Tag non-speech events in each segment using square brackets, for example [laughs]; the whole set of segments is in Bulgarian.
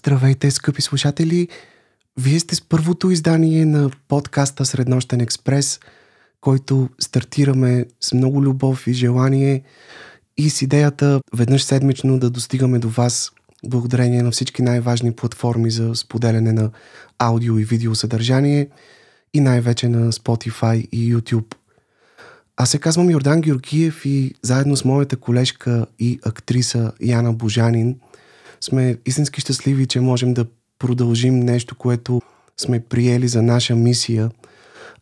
Здравейте, скъпи слушатели! Вие сте с първото издание на подкаста Среднощен експрес, който стартираме с много любов и желание и с идеята веднъж седмично да достигаме до вас благодарение на всички най-важни платформи за споделяне на аудио и видео съдържание и най-вече на Spotify и YouTube. Аз се казвам Йордан Георгиев и заедно с моята колежка и актриса Яна Божанин – сме истински щастливи, че можем да продължим нещо, което сме приели за наша мисия,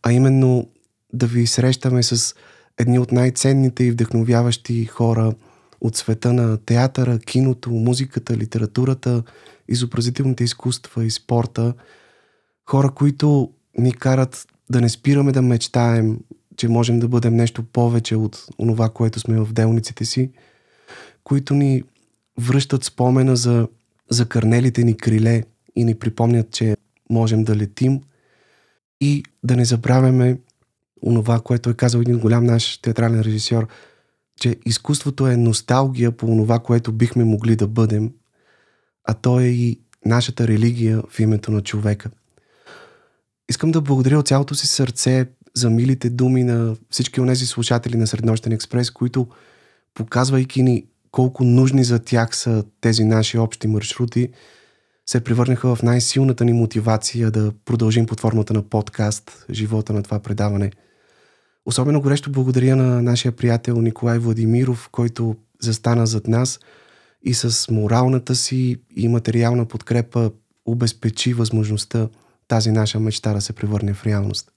а именно да ви срещаме с едни от най-ценните и вдъхновяващи хора от света на театъра, киното, музиката, литературата, изобразителните изкуства и спорта. Хора, които ни карат да не спираме да мечтаем, че можем да бъдем нещо повече от онова, което сме в делниците си, които ни връщат спомена за закърнелите ни криле и ни припомнят, че можем да летим и да не забравяме онова, което е казал един голям наш театрален режисьор, че изкуството е носталгия по онова, което бихме могли да бъдем, а то е и нашата религия в името на човека. Искам да благодаря от цялото си сърце за милите думи на всички от тези слушатели на Среднощен експрес, които показвайки ни колко нужни за тях са тези наши общи маршрути, се превърнаха в най-силната ни мотивация да продължим под формата на подкаст живота на това предаване. Особено горещо благодаря на нашия приятел Николай Владимиров, който застана зад нас и с моралната си и материална подкрепа обезпечи възможността тази наша мечта да се превърне в реалност.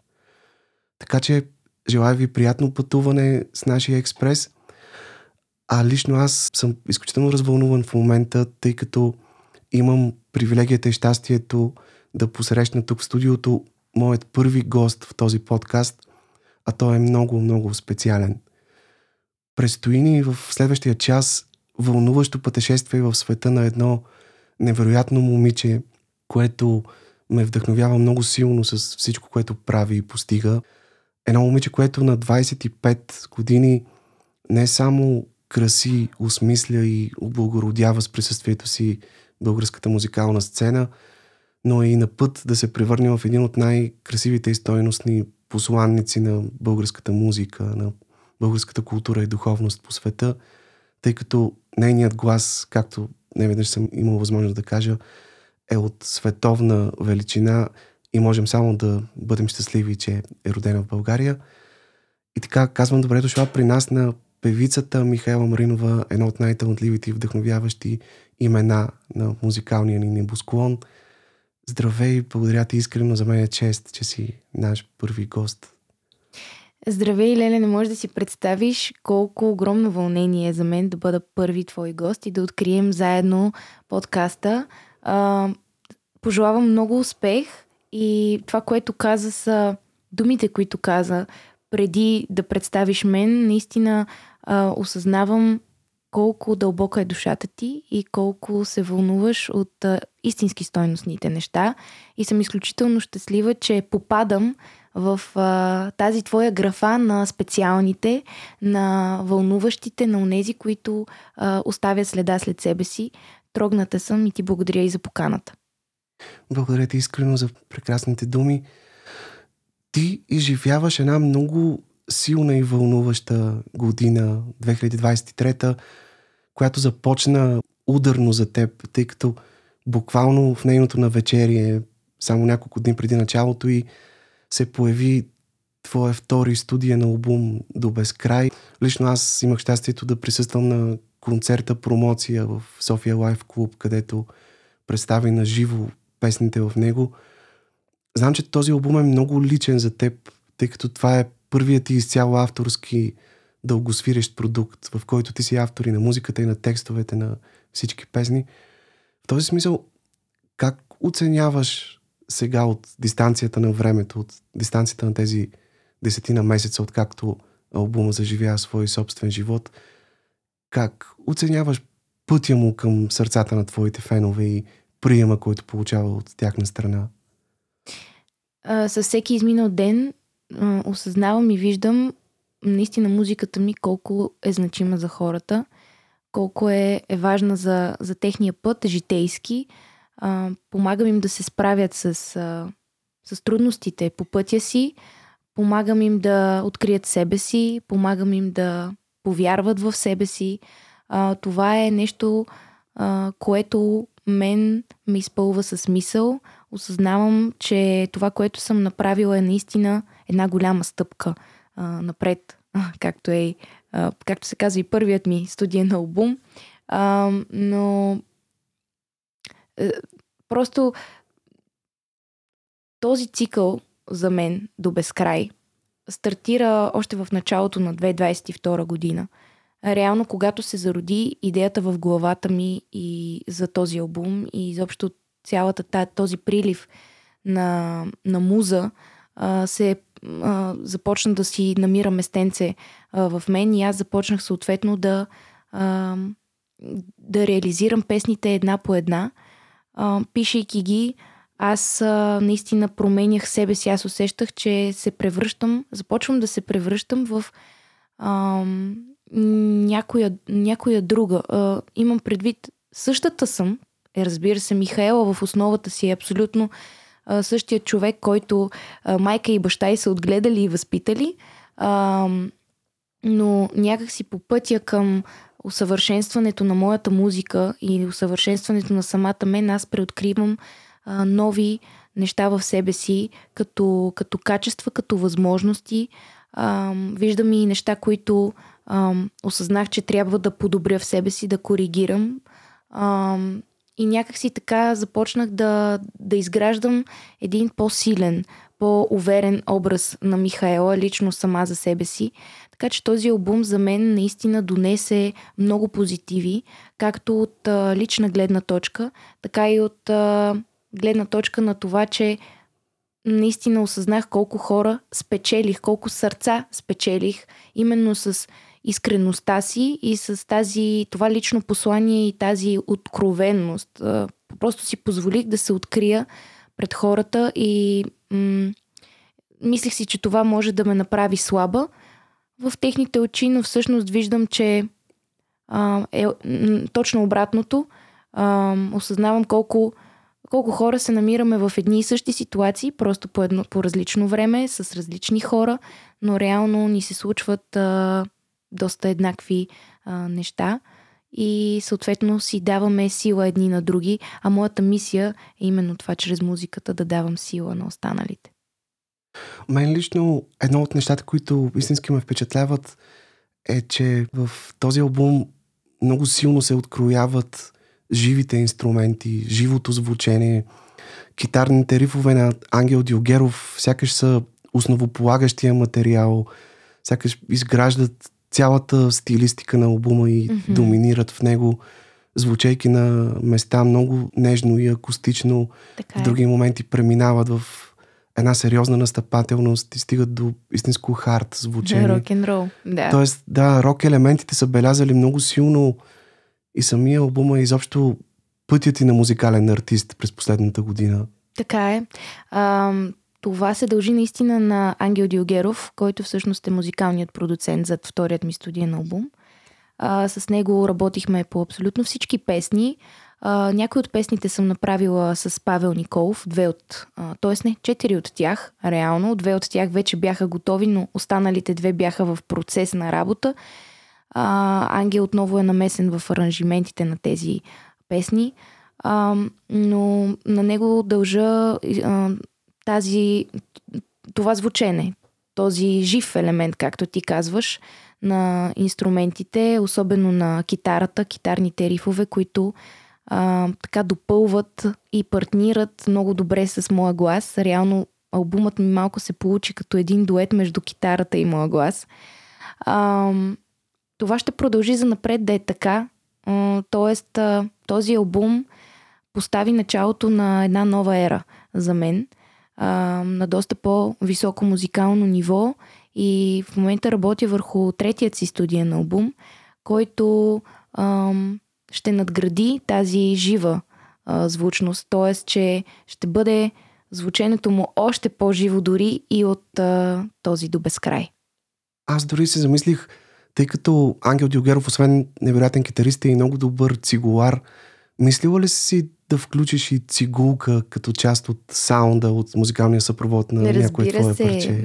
Така че желая ви приятно пътуване с нашия експрес – а лично аз съм изключително развълнуван в момента, тъй като имам привилегията и щастието да посрещна тук в студиото моят първи гост в този подкаст, а той е много, много специален. Престои ни в следващия час вълнуващо пътешествие в света на едно невероятно момиче, което ме вдъхновява много силно с всичко, което прави и постига. Едно момиче, което на 25 години не само краси, осмисля и облагородява с присъствието си българската музикална сцена, но е и на път да се превърне в един от най-красивите и стойностни посланници на българската музика, на българската култура и духовност по света, тъй като нейният глас, както не веднъж съм имал възможност да кажа, е от световна величина и можем само да бъдем щастливи, че е родена в България. И така казвам добре дошла при нас на певицата Михайла Маринова, едно от най-талантливите и вдъхновяващи имена на музикалния ни небосклон. Здравей, благодаря ти искрено, за мен е чест, че си наш първи гост. Здравей, Леле, не можеш да си представиш колко огромно вълнение е за мен да бъда първи твой гост и да открием заедно подкаста. А, пожелавам много успех и това, което каза са думите, които каза преди да представиш мен, наистина а, осъзнавам колко дълбока е душата ти и колко се вълнуваш от а, истински стойностните неща. И съм изключително щастлива, че попадам в а, тази твоя графа на специалните, на вълнуващите, на онези, които а, оставят следа след себе си. Трогната съм и ти благодаря и за поканата. Благодаря ти искрено за прекрасните думи. Ти изживяваш една много силна и вълнуваща година, 2023, която започна ударно за теб, тъй като буквално в нейното навечерие, само няколко дни преди началото и се появи твоя втори студия албум до безкрай. Лично аз имах щастието да присъствам на концерта промоция в София Лайф Клуб, където представи на живо песните в него. Знам, че този албум е много личен за теб, тъй като това е първият ти изцяло авторски дългосвирещ продукт, в който ти си автор и на музиката и на текстовете на всички песни. В този смисъл, как оценяваш сега от дистанцията на времето, от дистанцията на тези десетина месеца, откакто албума заживява свой собствен живот, как оценяваш пътя му към сърцата на твоите фенове и приема, който получава от тяхна страна? А, със всеки изминал ден осъзнавам и виждам наистина музиката ми колко е значима за хората, колко е, е важна за, за техния път, житейски. а, помагам им да се справят с, а, с трудностите по пътя си, помагам им да открият себе си, помагам им да повярват в себе си. А, това е нещо, а, което мен ме изпълва със смисъл. Осъзнавам, че това, което съм направила е наистина една голяма стъпка а, напред, [laughs] както, е, а, както се казва и първият ми студиен албум. А, но е, просто този цикъл за мен до безкрай стартира още в началото на 2022 година. Реално, когато се зароди идеята в главата ми и за този албум и изобщо цялата този прилив на, на муза а, се а, започна да си намира местенце а, в мен и аз започнах съответно да, а, да реализирам песните една по една, а, пишейки ги аз а, наистина променях себе си. Аз усещах, че се превръщам, започвам да се превръщам в а, някоя, някоя друга. А, имам предвид, същата съм, е, разбира се, Михаела в основата си е абсолютно същия човек, който майка и баща й са отгледали и възпитали, но някакси по пътя към усъвършенстването на моята музика и усъвършенстването на самата мен, аз преоткривам нови неща в себе си, като, като качества, като възможности. Виждам и неща, които осъзнах, че трябва да подобря в себе си, да коригирам. И някакси така започнах да, да изграждам един по-силен, по-уверен образ на Михаела, лично сама за себе си. Така че този албум за мен наистина донесе много позитиви, както от а, лична гледна точка, така и от а, гледна точка на това, че наистина осъзнах колко хора спечелих, колко сърца спечелих именно с искреността си и с тази, това лично послание и тази откровенност. Просто си позволих да се открия пред хората и м- мислих си, че това може да ме направи слаба в техните очи, но всъщност виждам, че а, е м- точно обратното. А, осъзнавам колко колко хора се намираме в едни и същи ситуации, просто по, едно, по различно време, с различни хора, но реално ни се случват а, доста еднакви а, неща и съответно си даваме сила едни на други, а моята мисия е именно това, чрез музиката да давам сила на останалите. Мен лично едно от нещата, които истински ме впечатляват е, че в този албум много силно се открояват живите инструменти, живото звучение. Китарните рифове на Ангел Диогеров сякаш са основополагащия материал, сякаш изграждат цялата стилистика на албума и mm-hmm. доминират в него, звучейки на места много нежно и акустично. Така е. В други моменти преминават в една сериозна настъпателност и стигат до истинско хард звучение. Рок н рол, да. Тоест, да, рок елементите са белязали много силно и самия албум е изобщо пътят и на музикален артист през последната година. Така е. А, това се дължи наистина на Ангел Диогеров, който всъщност е музикалният продуцент зад вторият ми студиен албум. А, с него работихме по абсолютно всички песни. А, някои от песните съм направила с Павел Николов, две от, т.е. не, четири от тях, реално. Две от тях вече бяха готови, но останалите две бяха в процес на работа. А, Ангел отново е намесен в аранжиментите на тези песни, а, но на него дължа а, тази, това звучене, този жив елемент, както ти казваш, на инструментите, особено на китарата, китарните рифове, които а, така допълват и партнират много добре с моя глас. Реално албумът ми малко се получи като един дует между китарата и моя глас. А, това ще продължи за напред да е така. Тоест, този албум постави началото на една нова ера за мен, на доста по-високо музикално ниво и в момента работя върху третият си студиен албум, който ще надгради тази жива звучност, т.е. че ще бъде звученето му още по-живо дори и от а, този до безкрай. Аз дори се замислих тъй като Ангел Дилгеров, освен невероятен китарист, е и много добър цигулар, мислила ли си да включиш и цигулка като част от саунда, от музикалния съпровод на някое твое се. парче?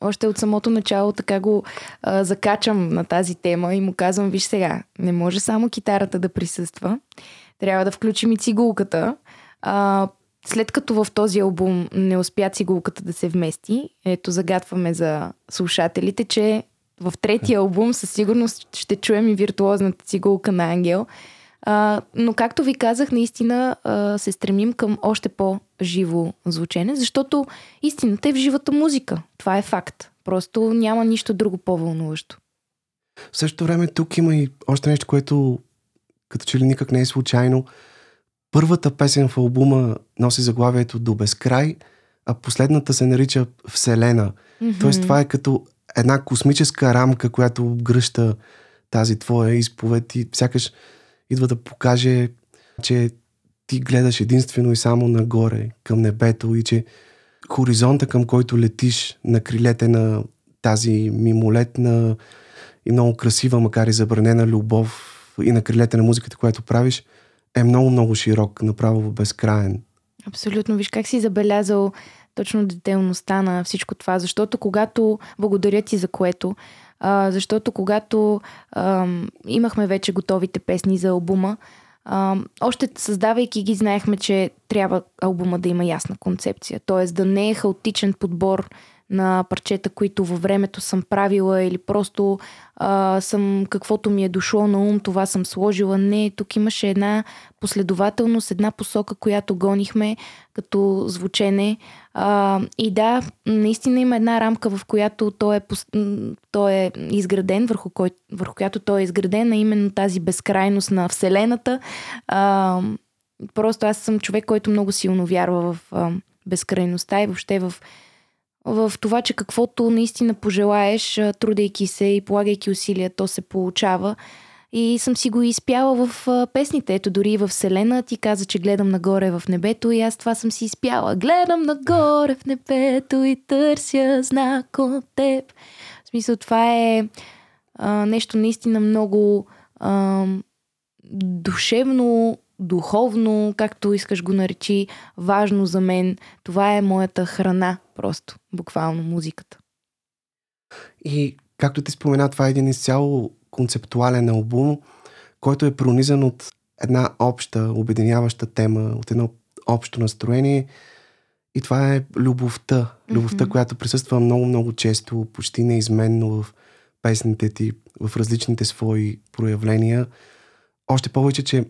Още от самото начало така го а, закачам на тази тема и му казвам, виж сега, не може само китарата да присъства. Трябва да включим и цигулката. А, след като в този албум не успя цигулката да се вмести, ето загадваме за слушателите, че в третия албум със сигурност ще чуем и виртуозната цигулка на Ангел. А, но както ви казах, наистина а, се стремим към още по-живо звучене, защото истината е в живата музика. Това е факт. Просто няма нищо друго по-вълнуващо. В същото време тук има и още нещо, което като че ли никак не е случайно. Първата песен в албума носи заглавието До безкрай, а последната се нарича Вселена. Mm-hmm. Тоест това е като една космическа рамка, която гръща тази твоя изповед и сякаш идва да покаже, че ти гледаш единствено и само нагоре, към небето и че хоризонта, към който летиш на крилете на тази мимолетна и много красива, макар и забранена любов и на крилете на музиката, която правиш, е много-много широк, направо безкраен. Абсолютно. Виж как си забелязал точно детелността на всичко това, защото когато, благодаря ти за което, а, защото когато а, имахме вече готовите песни за албума, а, още създавайки ги, знаехме, че трябва албума да има ясна концепция. Т.е. да не е хаотичен подбор на парчета, които във времето съм правила или просто а, съм каквото ми е дошло на ум, това съм сложила. Не, тук имаше една последователност, една посока, която гонихме като звучене. А, и да, наистина има една рамка, в която той е, той е изграден, върху, кой, върху която той е изграден, а именно тази безкрайност на Вселената. А, просто аз съм човек, който много силно вярва в а, безкрайността и въобще в в това, че каквото наистина пожелаеш, трудейки се и полагайки усилия, то се получава. И съм си го изпяла в песните. Ето дори и в Вселена ти каза, че гледам нагоре в небето и аз това съм си изпяла. Гледам нагоре в небето и търся знак от теб. В смисъл това е а, нещо наистина много а, душевно духовно, както искаш го наречи, важно за мен. Това е моята храна, просто, буквално музиката. И както ти спомена, това е един изцяло концептуален албум, който е пронизан от една обща, обединяваща тема, от едно общо настроение. И това е любовта. Любовта, mm-hmm. която присъства много-много често, почти неизменно в песните ти, в различните свои проявления. Още повече, че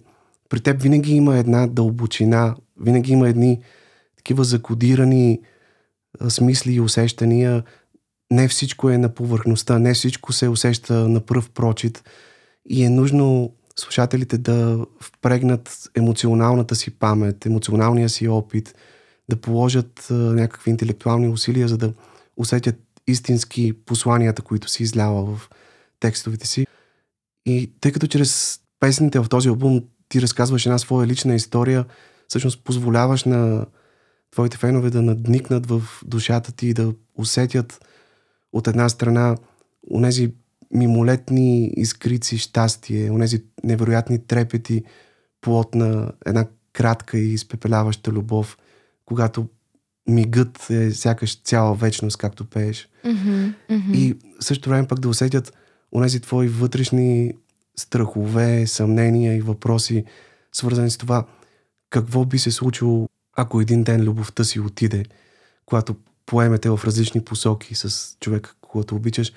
при теб винаги има една дълбочина, винаги има едни такива закодирани смисли и усещания. Не всичко е на повърхността, не всичко се усеща на пръв прочит и е нужно слушателите да впрегнат емоционалната си памет, емоционалния си опит, да положат някакви интелектуални усилия, за да усетят истински посланията, които си изляла в текстовете си. И тъй като чрез песните в този албум ти разказваш една своя лична история, всъщност позволяваш на твоите фенове да надникнат в душата ти и да усетят от една страна онези мимолетни изкрици щастие, онези невероятни трепети, плод на една кратка и изпепеляваща любов, когато мигът е сякаш цяла вечност, както пееш. Mm-hmm, mm-hmm. И също време пък да усетят онези твои вътрешни страхове, съмнения и въпроси, свързани с това какво би се случило, ако един ден любовта си отиде, когато поемете в различни посоки с човека, когато обичаш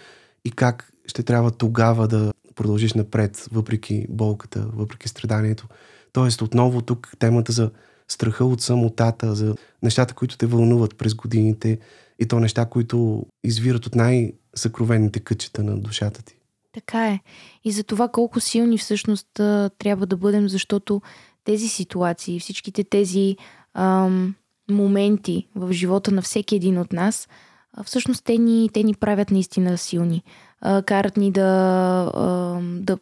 и как ще трябва тогава да продължиш напред, въпреки болката, въпреки страданието. Тоест, отново тук темата за страха от самотата, за нещата, които те вълнуват през годините и то неща, които извират от най-съкровените кътчета на душата ти. Така е. И за това колко силни всъщност трябва да бъдем, защото тези ситуации, всичките тези ам, моменти в живота на всеки един от нас, всъщност те ни, те ни правят наистина силни. А, карат ни да, а, да,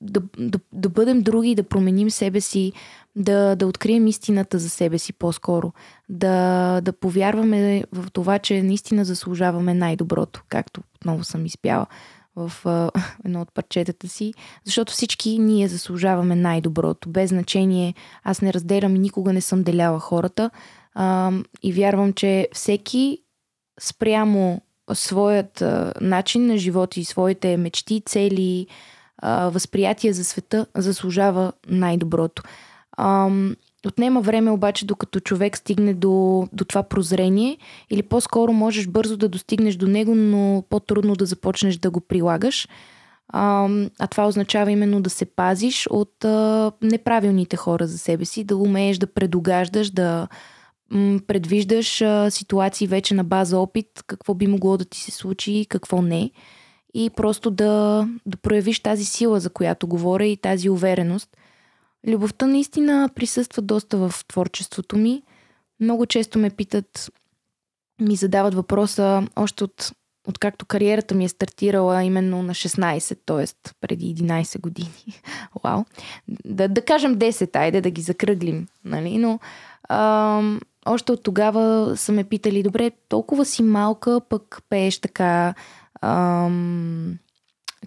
да, да, да бъдем други, да променим себе си, да, да открием истината за себе си по-скоро, да, да повярваме в това, че наистина заслужаваме най-доброто, както отново съм изпяла в а, [laughs] едно от парчетата си, защото всички ние заслужаваме най-доброто. Без значение, аз не разделям и никога не съм деляла хората. А, и вярвам, че всеки спрямо своят а, начин на живот и своите мечти, цели, а, възприятия за света заслужава най-доброто. А, отнема време обаче, докато човек стигне до, до това прозрение или по-скоро можеш бързо да достигнеш до него, но по-трудно да започнеш да го прилагаш. А, а това означава именно да се пазиш от а, неправилните хора за себе си, да умееш да предогаждаш, да м, предвиждаш а, ситуации вече на база опит, какво би могло да ти се случи и какво не. И просто да, да проявиш тази сила, за която говоря и тази увереност. Любовта наистина присъства доста в творчеството ми. Много често ме питат, ми задават въпроса още от, от както кариерата ми е стартирала именно на 16, т.е. преди 11 години. [laughs] Вау. Да, да кажем 10, айде да ги закръглим. Нали? Но ам, още от тогава са ме питали, добре, толкова си малка, пък пееш така, ам,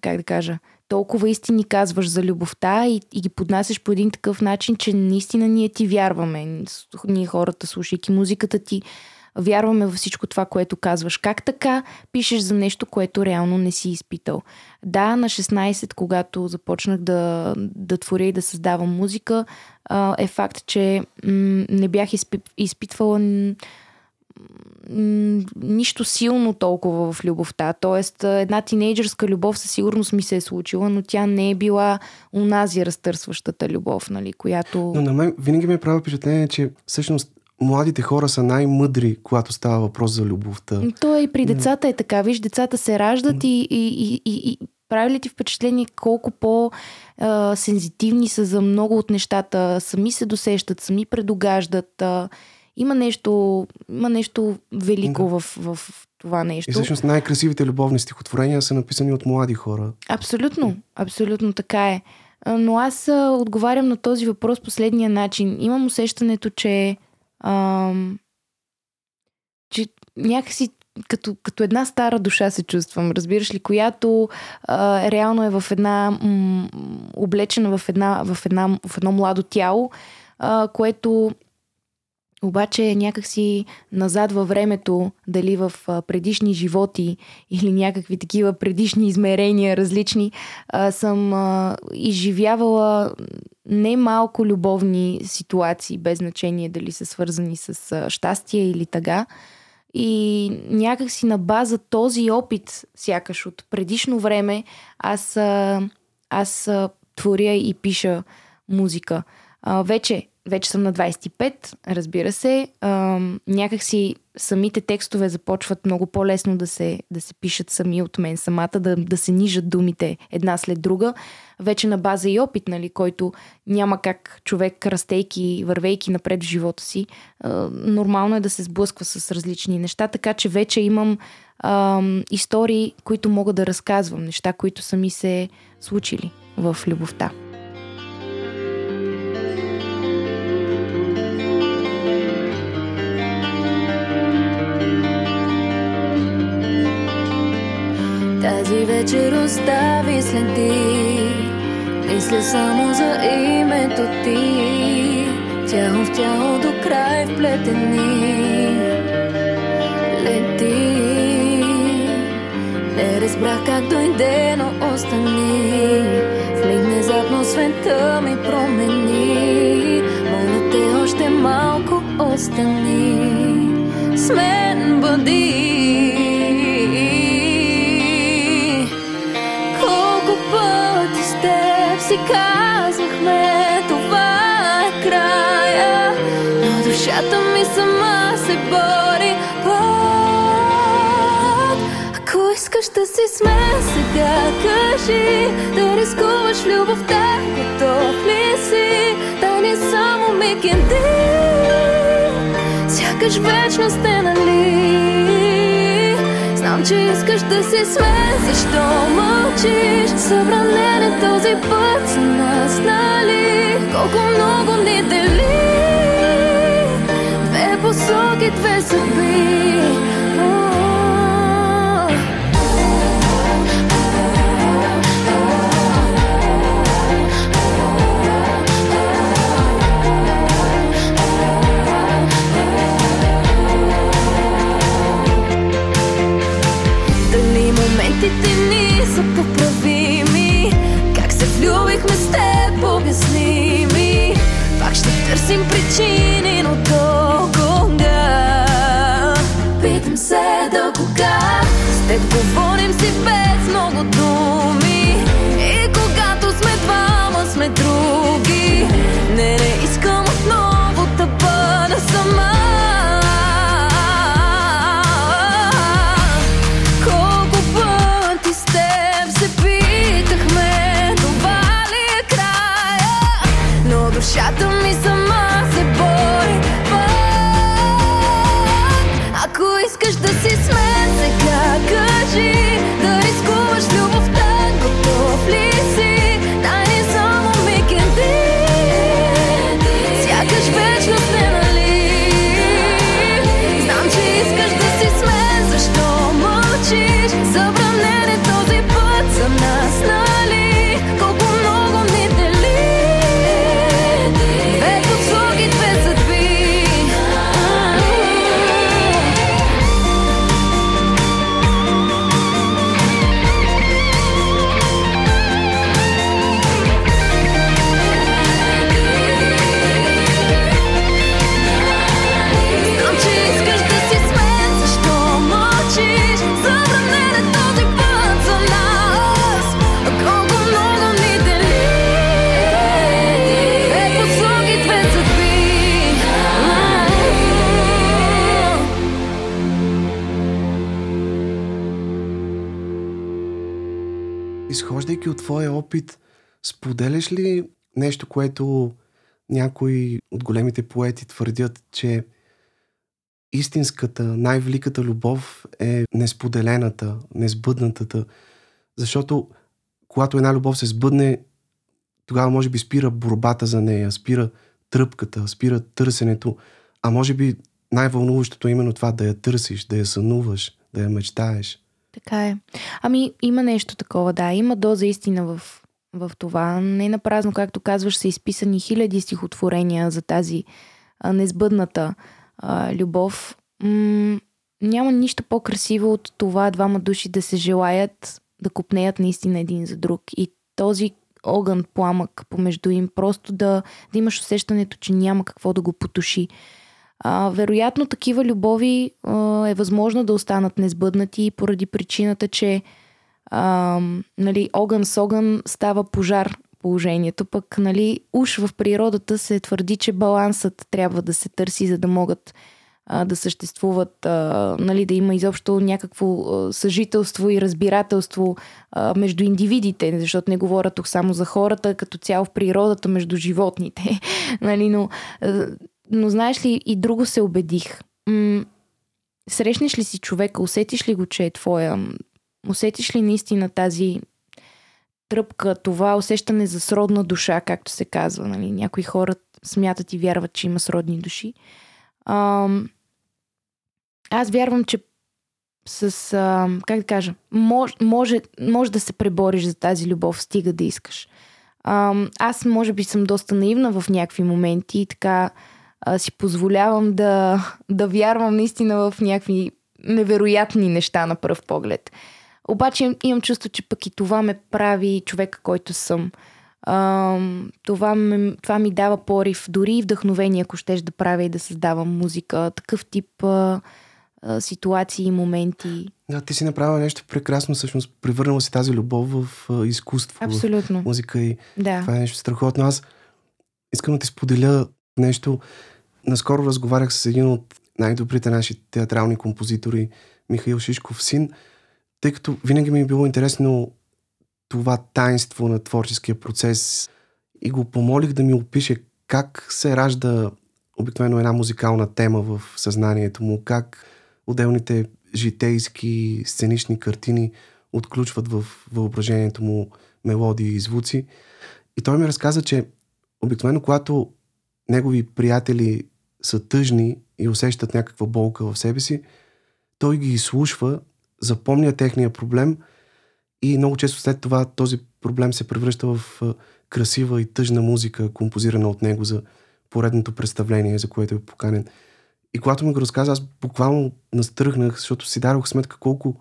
как да кажа, толкова истини казваш за любовта и, и ги поднасяш по един такъв начин, че наистина ние ти вярваме. Ние хората, слушайки музиката ти, вярваме във всичко това, което казваш. Как така пишеш за нещо, което реално не си изпитал? Да, на 16, когато започнах да, да творя и да създавам музика, е факт, че не бях изпитвала нищо силно толкова в любовта. Тоест, една тинейджърска любов със сигурност ми се е случила, но тя не е била унази разтърсващата любов, нали, която... Но на мен винаги ми е прави впечатление, че всъщност младите хора са най-мъдри, когато става въпрос за любовта. То е и при децата е така. Виж, децата се раждат и, и, и, и, и прави ли ти впечатление колко по-сензитивни са за много от нещата, сами се досещат, сами предогаждат. Има нещо, има нещо велико да. в, в това нещо. И всъщност най-красивите любовни стихотворения са написани от млади хора. Абсолютно, абсолютно така е. Но аз отговарям на този въпрос последния начин. Имам усещането, че, ам, че някакси като, като една стара душа се чувствам, разбираш ли, която а, реално е в една, м, облечена в, една, в, една, в едно младо тяло, а, което обаче някакси назад във времето, дали в предишни животи или някакви такива предишни измерения различни, съм изживявала немалко любовни ситуации, без значение дали са свързани с щастие или тъга. И някакси на база този опит, сякаш от предишно време, аз, аз творя и пиша музика. А, вече вече съм на 25, разбира се. А, някакси самите текстове започват много по-лесно да се, да се пишат сами от мен самата, да, да се нижат думите една след друга. Вече на база и опит, нали, който няма как човек, растейки, вървейки напред в живота си, нормално е да се сблъсква с различни неща, така че вече имам истории, които мога да разказвам, неща, които са ми се случили в любовта. Вечер остави следи. Мисля само за името ти. Тяло в тяло до край вплетени Лети. Не разбрах как дойде, но остани. В миг внезапно света ми промени. Моля те още малко остани. С мен бъди си казвахме, това е края, но душата ми сама се бори път. Ако искаш да си сме сега, кажи, да рискуваш любовта, готов ли си, да не само миг сякаш вечност е нали. Знам, че искаш да се сме, защо мълчиш? Събранен е този път за нас, нали? Колко много ни дели Две посоки, две съдби са поправими. Как се влюбихме с теб, обясни ми. Пак ще търсим причини, но до кога? Питам се до кога. С теб говорим си без много думи. И когато сме двама, сме други. Не, не искам отново да бъда сама. Твоя опит, споделяш ли нещо, което някои от големите поети твърдят, че истинската, най-великата любов е несподелената, несбъднатата. Защото когато една любов се сбъдне, тогава може би спира борбата за нея, спира тръпката, спира търсенето, а може би най-вълнуващото е именно това да я търсиш, да я сънуваш, да я мечтаеш. Така е. Ами, има нещо такова, да. Има доза истина в, в това. Не на празно, както казваш, са изписани хиляди стихотворения за тази а, незбъдната а, любов. М- няма нищо по-красиво от това двама души да се желаят да купнеят наистина един за друг. И този огън, пламък помежду им, просто да, да имаш усещането, че няма какво да го потуши. А, вероятно такива любови а, е възможно да останат несбъднати поради причината, че а, нали, огън с огън става пожар положението. Пък нали, уж в природата се твърди, че балансът трябва да се търси, за да могат а, да съществуват, а, нали, да има изобщо някакво а, съжителство и разбирателство а, между индивидите, защото не говоря тук само за хората, като цяло в природата, между животните. [laughs] нали, но, а, но знаеш ли, и друго се убедих. М- срещнеш ли си човека, усетиш ли го, че е твоя? Усетиш ли наистина тази тръпка, това усещане за сродна душа, както се казва. Нали? Някои хора смятат и вярват, че има сродни души. Ам, аз вярвам, че с, а, как да кажа, мож, може, може да се пребориш за тази любов, стига да искаш. Ам, аз може би съм доста наивна в някакви моменти и така а, си позволявам да, да вярвам наистина в някакви невероятни неща на пръв поглед. Обаче им- имам чувство, че пък и това ме прави човека, който съм. Ам, това, ме, това ми дава порив, дори и вдъхновение, ако щеш да правя и да създавам музика. Такъв тип а, а, ситуации и моменти. Да, ти си направила нещо прекрасно, всъщност превърнала си тази любов в а, изкуство, Абсолютно. в музика и Да. това е нещо страхотно. Аз искам да ти споделя нещо. Наскоро разговарях с един от най-добрите наши театрални композитори, Михаил Шишков син, тъй като винаги ми е било интересно това таинство на творческия процес и го помолих да ми опише как се ражда обикновено една музикална тема в съзнанието му, как отделните житейски сценични картини отключват в въображението му мелодии и звуци. И той ми разказа, че обикновено когато негови приятели са тъжни и усещат някаква болка в себе си, той ги изслушва, запомня техния проблем и много често след това този проблем се превръща в красива и тъжна музика, композирана от него за поредното представление, за което е поканен. И когато ми го разказа, аз буквално настръхнах, защото си дадох сметка колко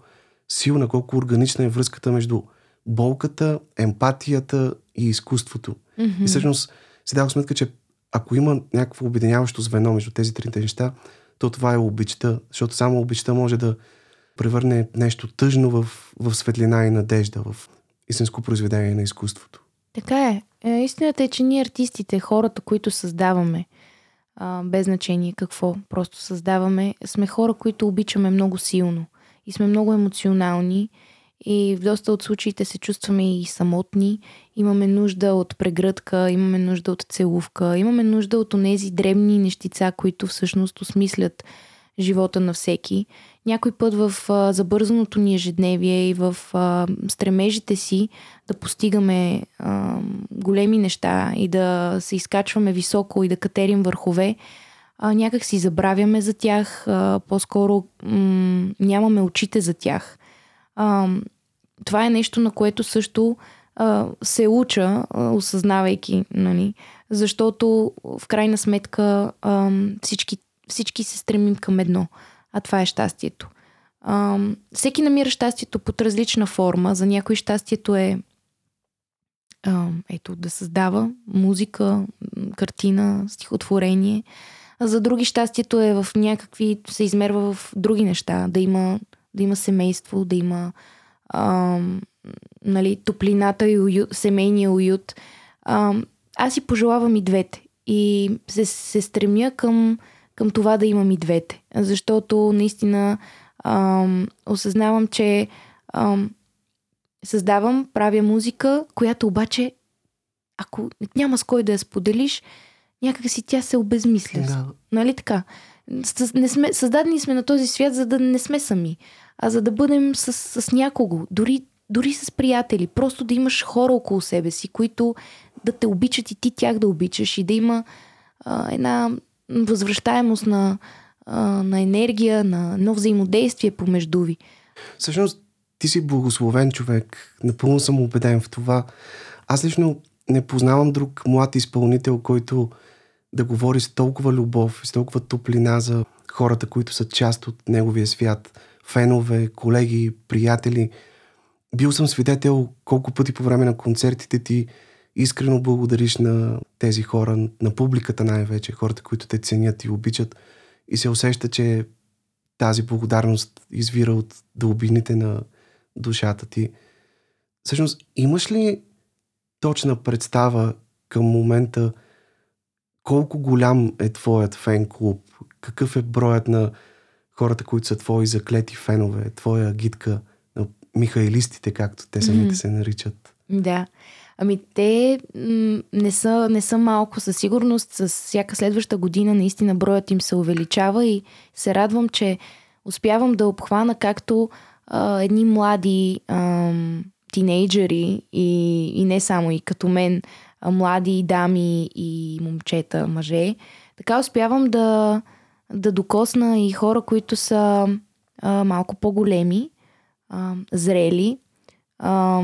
силна, колко органична е връзката между болката, емпатията и изкуството. Мгм. И всъщност си дадох сметка, че ако има някакво обединяващо звено между тези трите неща, то това е обичта, защото само обичта може да превърне нещо тъжно в, в светлина и надежда, в истинско произведение на изкуството. Така е. е. Истината е, че ние артистите, хората, които създаваме, без значение какво, просто създаваме, сме хора, които обичаме много силно и сме много емоционални и в доста от случаите се чувстваме и самотни. Имаме нужда от прегръдка, имаме нужда от целувка, имаме нужда от онези дребни нещица, които всъщност осмислят живота на всеки. Някой път в а, забързаното ни ежедневие и в а, стремежите си да постигаме а, големи неща и да се изкачваме високо и да катерим върхове, а, някак си забравяме за тях, а, по-скоро м- нямаме очите за тях. А, това е нещо, на което също а, се уча, а, осъзнавайки, нали? защото в крайна сметка а, всички, всички се стремим към едно, а това е щастието. А, всеки намира щастието под различна форма. За някой щастието е а, ето, да създава музика, картина, стихотворение. А за други щастието е в някакви, се измерва в други неща. Да има, да има семейство, да има а, нали, топлината и уют, семейния уют. А, аз си пожелавам и двете. И се, се стремя към, към това да имам и двете. Защото наистина а, осъзнавам, че а, създавам, правя музика, която обаче, ако няма с кой да я споделиш, някак си тя се обезмисля. Да. Нали така? Не сме, създадени сме на този свят, за да не сме сами, а за да бъдем с, с някого, дори, дори с приятели. Просто да имаш хора около себе си, които да те обичат и ти тях да обичаш и да има а, една възвръщаемост на, а, на енергия, на едно взаимодействие помежду ви. Всъщност, ти си благословен човек. Напълно съм убеден в това. Аз лично не познавам друг млад изпълнител, който да говори с толкова любов, с толкова топлина за хората, които са част от неговия свят. Фенове, колеги, приятели. Бил съм свидетел колко пъти по време на концертите ти искрено благодариш на тези хора, на публиката най-вече, хората, които те ценят и обичат. И се усеща, че тази благодарност извира от дълбините на душата ти. Всъщност, имаш ли точна представа към момента колко голям е твоят фен клуб? Какъв е броят на хората, които са твои заклети фенове, твоя гидка на михайлистите, както те самите mm-hmm. се наричат? Да. Ами те м- не, са, не са малко със сигурност. С всяка следваща година наистина броят им се увеличава и се радвам, че успявам да обхвана както а, едни млади а, тинейджери и, и не само и като мен, млади дами и момчета, мъже. Така успявам да, да докосна и хора, които са а, малко по-големи, а, зрели, а,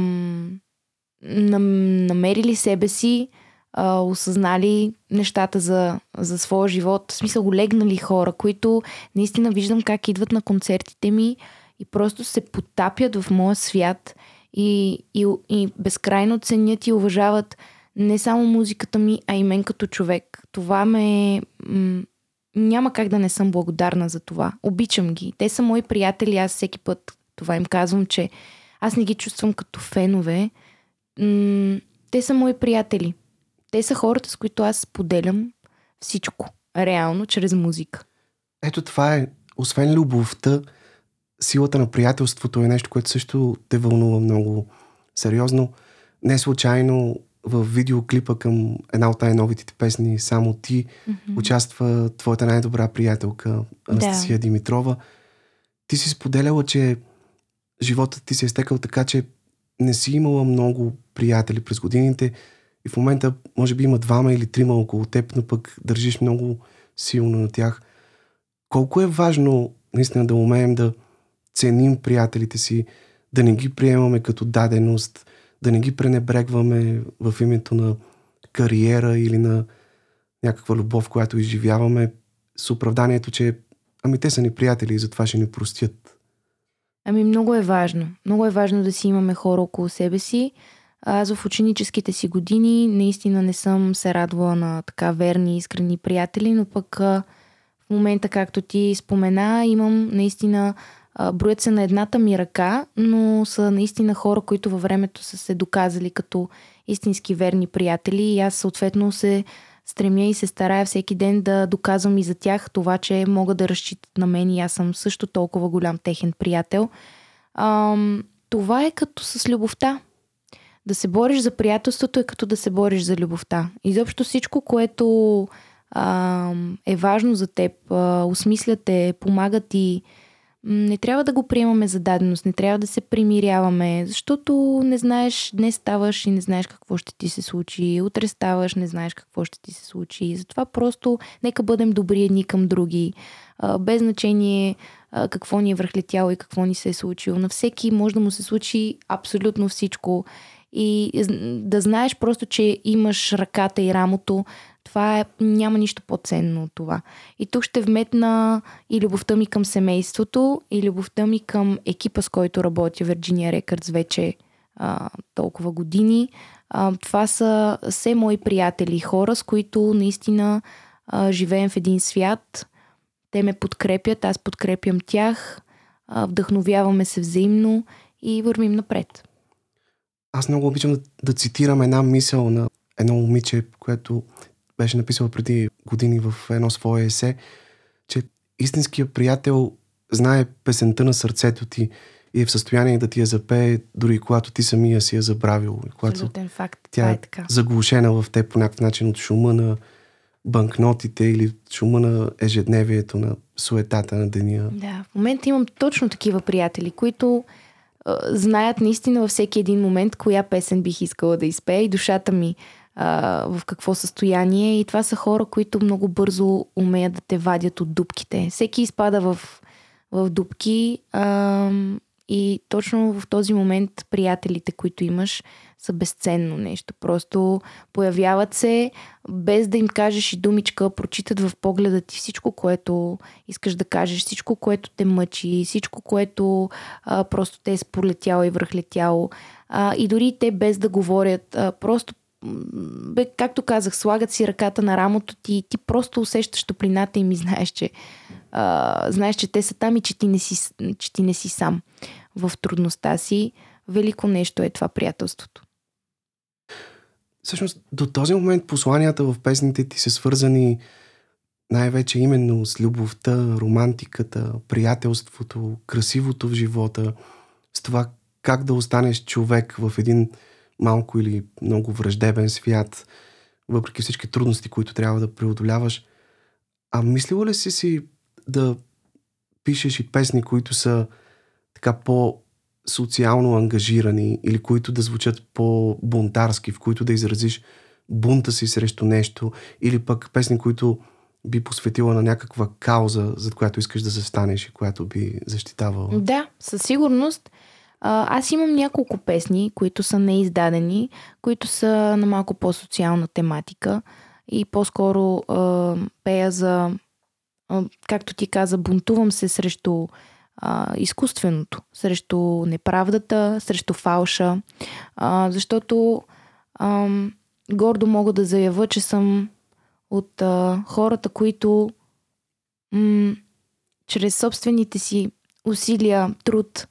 намерили себе си, а, осъзнали нещата за, за своя живот. В смисъл, легнали хора, които наистина виждам как идват на концертите ми и просто се потапят в моя свят и, и, и безкрайно ценят и уважават не само музиката ми, а и мен като човек. Това ме... Няма как да не съм благодарна за това. Обичам ги. Те са мои приятели. Аз всеки път това им казвам, че аз не ги чувствам като фенове. М- те са мои приятели. Те са хората, с които аз споделям всичко. Реално, чрез музика. Ето това е. Освен любовта, силата на приятелството е нещо, което също те вълнува много сериозно. Не случайно в видеоклипа към една от най-новите песни Само ти mm-hmm. участва твоята най-добра приятелка Анастасия да. Димитрова. Ти си споделяла, че животът ти се е стекал така, че не си имала много приятели през годините и в момента може би има двама или трима около теб, но пък държиш много силно на тях. Колко е важно наистина да умеем да ценим приятелите си, да не ги приемаме като даденост, да не ги пренебрегваме в името на кариера или на някаква любов, която изживяваме с оправданието, че ами те са ни приятели и затова ще ни простят. Ами много е важно. Много е важно да си имаме хора около себе си, Аз в ученическите си години наистина не съм се радвала на така верни, искрени приятели, но пък в момента, както ти спомена, имам наистина броят се на едната ми ръка, но са наистина хора, които във времето са се доказали като истински верни приятели и аз съответно се стремя и се старая всеки ден да доказвам и за тях това, че могат да разчитат на мен и аз съм също толкова голям техен приятел. Ам, това е като с любовта. Да се бориш за приятелството е като да се бориш за любовта. Изобщо всичко, което а, е важно за теб, осмисляте, помагат и не трябва да го приемаме за даденост, не трябва да се примиряваме, защото не знаеш, днес ставаш и не знаеш какво ще ти се случи, утре ставаш, не знаеш какво ще ти се случи. Затова просто нека бъдем добри едни към други, без значение какво ни е върхлетяло и какво ни се е случило. На всеки може да му се случи абсолютно всичко. И да знаеш просто, че имаш ръката и рамото това е, няма нищо по-ценно от това. И тук ще вметна и любовта ми към семейството, и любовта ми към екипа, с който работя, Virginia Records, вече а, толкова години. А, това са все мои приятели, хора, с които наистина а, живеем в един свят. Те ме подкрепят, аз подкрепям тях, а, вдъхновяваме се взаимно и вървим напред. Аз много обичам да, да цитирам една мисъл на едно момиче, което беше написала преди години в едно свое есе, че истинският приятел знае песента на сърцето ти и е в състояние да ти я запее, дори когато ти самия си я забравил. Когато факт. Тя е, е така. заглушена в теб по някакъв начин от шума на банкнотите или шума на ежедневието, на суетата на деня. Да, в момента имам точно такива приятели, които а, знаят наистина във всеки един момент коя песен бих искала да изпея и душата ми в какво състояние. И това са хора, които много бързо умеят да те вадят от дубките. Всеки изпада в, в дубки а, и точно в този момент приятелите, които имаш, са безценно нещо. Просто появяват се, без да им кажеш и думичка, прочитат в погледа ти всичко, което искаш да кажеш, всичко, което те мъчи, всичко, което а, просто те е сполетяло и връхлетяло. А, и дори те без да говорят, а, просто бе, както казах, слагат си ръката на рамото ти и ти просто усещаш топлината им и знаеш, че, а, знаеш, че те са там и че ти, не си, че ти не си сам в трудността си. Велико нещо е това приятелството. Всъщност, до този момент посланията в песните ти са свързани най-вече именно с любовта, романтиката, приятелството, красивото в живота, с това как да останеш човек в един малко или много враждебен свят, въпреки всички трудности, които трябва да преодоляваш. А мислила ли си си да пишеш и песни, които са така по-социално ангажирани или които да звучат по-бунтарски, в които да изразиш бунта си срещу нещо или пък песни, които би посветила на някаква кауза, за която искаш да застанеш и която би защитавала? Да, със сигурност. Аз имам няколко песни, които са неиздадени, които са на малко по-социална тематика и по-скоро а, пея за, а, както ти каза, бунтувам се срещу а, изкуственото, срещу неправдата, срещу фалша, а, защото а, гордо мога да заявя, че съм от а, хората, които м- чрез собствените си усилия, труд,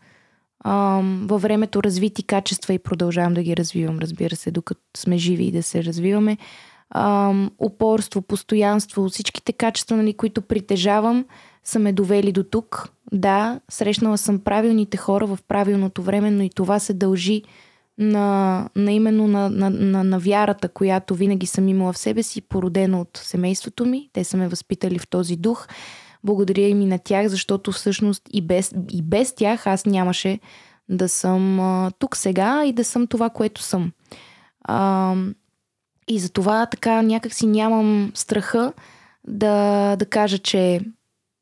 във времето развити качества и продължавам да ги развивам, разбира се, докато сме живи и да се развиваме. Ам, упорство, постоянство, всичките качества, нали, които притежавам, са ме довели до тук. Да, срещнала съм правилните хора в правилното време, но и това се дължи на, на именно на, на, на, на вярата, която винаги съм имала в себе си, породена от семейството ми. Те са ме възпитали в този дух. Благодаря им и на тях, защото всъщност и без, и без тях аз нямаше да съм а, тук сега и да съм това, което съм. А, и за това така някак си нямам страха да, да кажа, че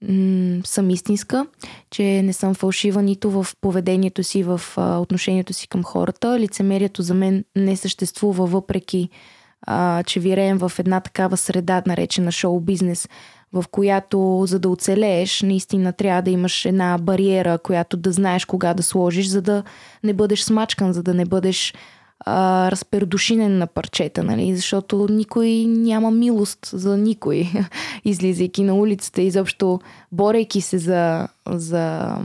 м- съм истинска, че не съм фалшива нито в поведението си, в а, отношението си към хората. Лицемерието за мен не съществува, въпреки а, че виреем в една такава среда, наречена шоу-бизнес, в която за да оцелееш, наистина трябва да имаш една бариера, която да знаеш кога да сложиш, за да не бъдеш смачкан, за да не бъдеш а, разпердушинен на парчета, нали? защото никой няма милост за никой, [laughs] излизайки на улицата, изобщо борейки се за, за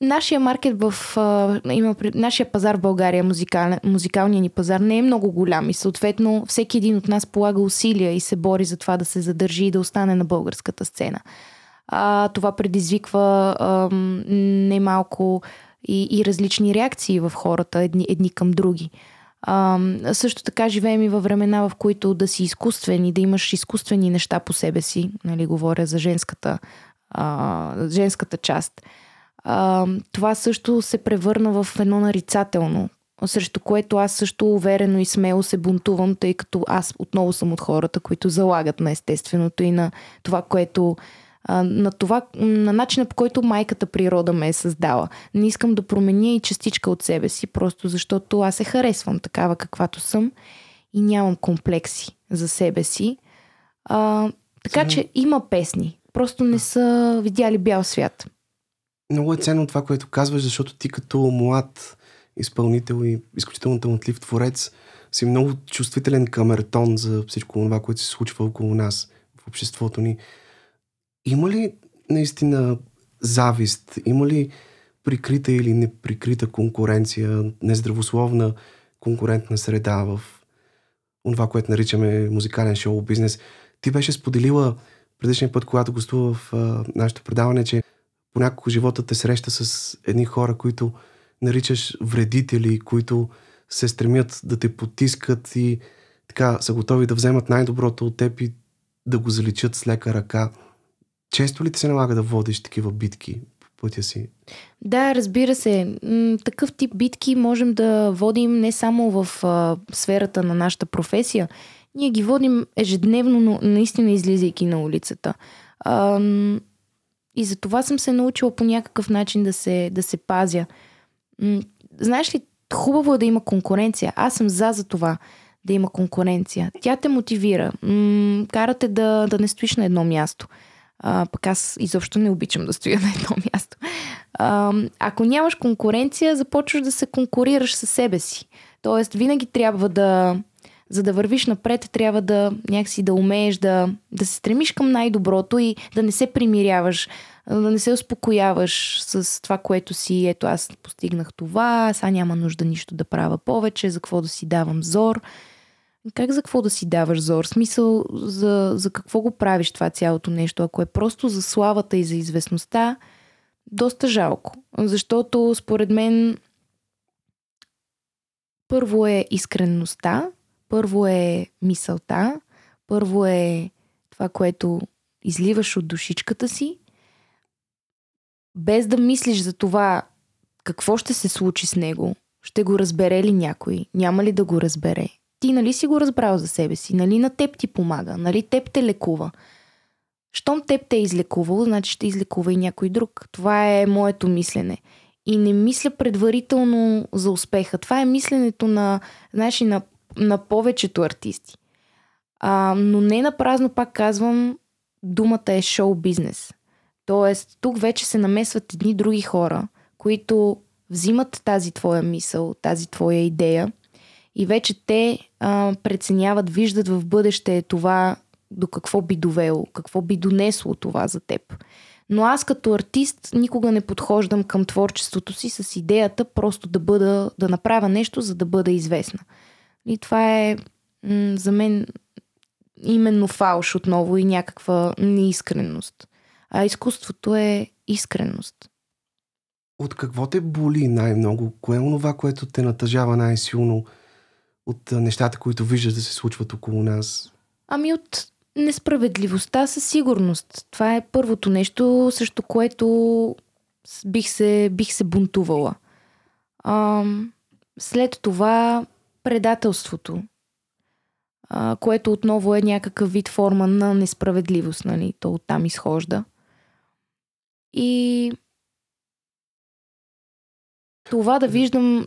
нашия маркет в а, има, нашия пазар в България, музикал, музикалния ни пазар не е много голям и съответно всеки един от нас полага усилия и се бори за това да се задържи и да остане на българската сцена. А, това предизвиква а, немалко и, и различни реакции в хората, едни, едни към други. А, също така живеем и във времена, в които да си изкуствен и да имаш изкуствени неща по себе си, нали, говоря за женската, а, женската част. А, това също се превърна в едно нарицателно, срещу което аз също уверено и смело се бунтувам, тъй като аз отново съм от хората, които залагат на естественото и на това, което на това, на начина по който майката природа ме е създала. Не искам да променя и частичка от себе си, просто защото аз се харесвам такава каквато съм и нямам комплекси за себе си. А, така Ценно. че има песни, просто не са видяли бял свят. Много е ценно това, което казваш, защото ти като млад изпълнител и изключително талантлив творец си много чувствителен камертон за всичко това, което се случва около нас в обществото ни. Има ли наистина завист? Има ли прикрита или неприкрита конкуренция, нездравословна конкурентна среда в това, което наричаме музикален шоу бизнес? Ти беше споделила предишния път, когато гостува в а, нашето предаване, че понякога живота те среща с едни хора, които наричаш вредители, които се стремят да те потискат и така са готови да вземат най-доброто от теб и да го заличат с лека ръка. Често ли ти се налага да водиш такива битки по пътя си? Да, разбира се. Такъв тип битки можем да водим не само в а, сферата на нашата професия. Ние ги водим ежедневно, но наистина излизайки на улицата. А, и за това съм се научила по някакъв начин да се, да се пазя. Знаеш ли, хубаво е да има конкуренция. Аз съм за за това да има конкуренция. Тя те мотивира. карате да, да не стоиш на едно място. А, пък аз изобщо не обичам да стоя [laughs] на едно място. А, ако нямаш конкуренция, започваш да се конкурираш със себе си. Тоест, винаги трябва да, за да вървиш напред, трябва да някакси да умееш да, да се стремиш към най-доброто и да не се примиряваш, да не се успокояваш с това, което си. Ето, аз постигнах това, сега няма нужда нищо да правя повече, за какво да си давам зор. Как за какво да си даваш зор? Смисъл, за, за какво го правиш това цялото нещо? Ако е просто за славата и за известността, доста жалко. Защото, според мен, първо е искренността, първо е мисълта, първо е това, което изливаш от душичката си, без да мислиш за това какво ще се случи с него, ще го разбере ли някой, няма ли да го разбере. Ти нали си го разбрал за себе си, нали на теб ти помага, нали теб те лекува. Щом теб те е излекувал, значи ще излекува и някой друг. Това е моето мислене. И не мисля предварително за успеха. Това е мисленето на, знаеш, на на повечето артисти. А, но не на празно, пак казвам, думата е шоу бизнес. Тоест, тук вече се намесват едни други хора, които взимат тази твоя мисъл, тази твоя идея и вече те а, преценяват, виждат в бъдеще това до какво би довело, какво би донесло това за теб. Но аз като артист никога не подхождам към творчеството си с идеята просто да бъда, да направя нещо, за да бъда известна. И това е м- за мен именно фалш отново и някаква неискреност. А изкуството е искреност. От какво те боли най-много? Кое е онова, което те натъжава най-силно от нещата, които виждаш да се случват около нас? Ами от несправедливостта със сигурност. Това е първото нещо, срещу което бих се, бих се бунтувала. А, след това предателството, а, което отново е някакъв вид форма на несправедливост, нали? То оттам изхожда. И това да виждам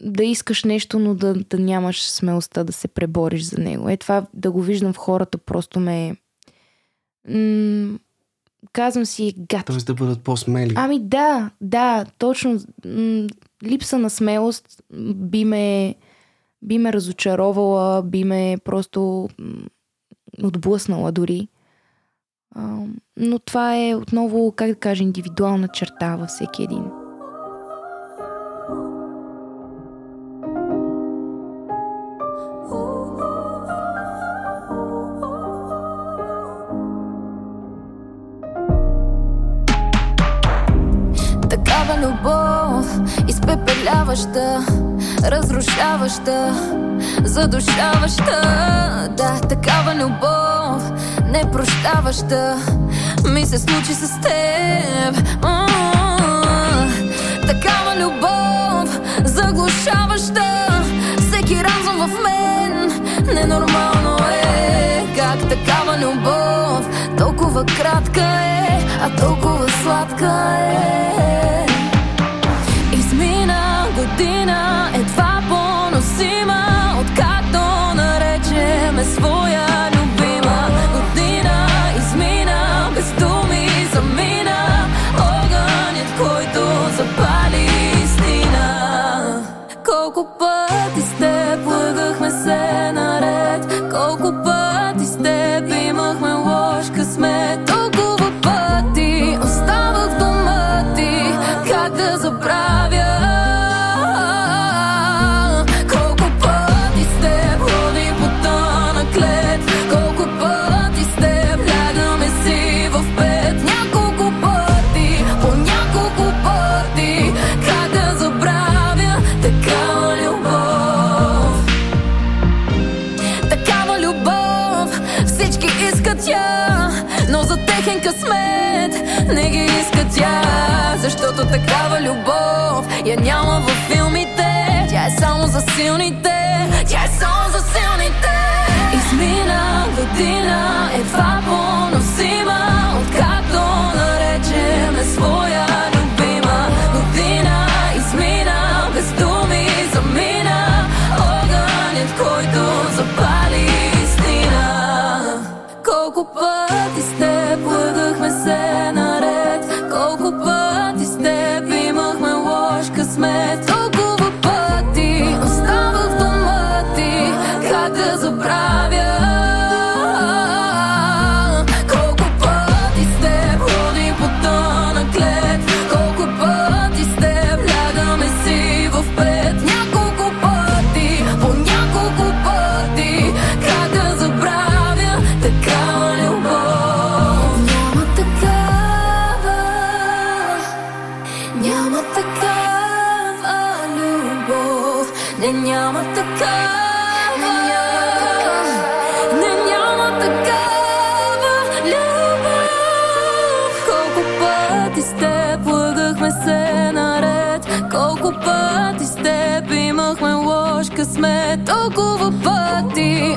да искаш нещо, но да, да нямаш смелостта да се пребориш за него. Е това да го виждам в хората просто ме... М- казвам си, гад. Тоест да бъдат по-смели. Ами да, да, точно. М- липса на смелост би ме, би ме разочаровала, би ме просто м- отблъснала дори. Но това е отново, как да кажа, индивидуална черта във всеки един. Такава любов, изпепеляваща, разрушаваща, задушаваща. Да, такава любов, непрощаваща, ми се случи с теб. Такава любов, заглушаваща, всеки разум в мен. Ненормално е, как такава любов, толкова кратка е, а толкова сладка е. Такава любов. Я няма във филмите, тя е само за силните, тя е само за силните. Измина година, едва поносима,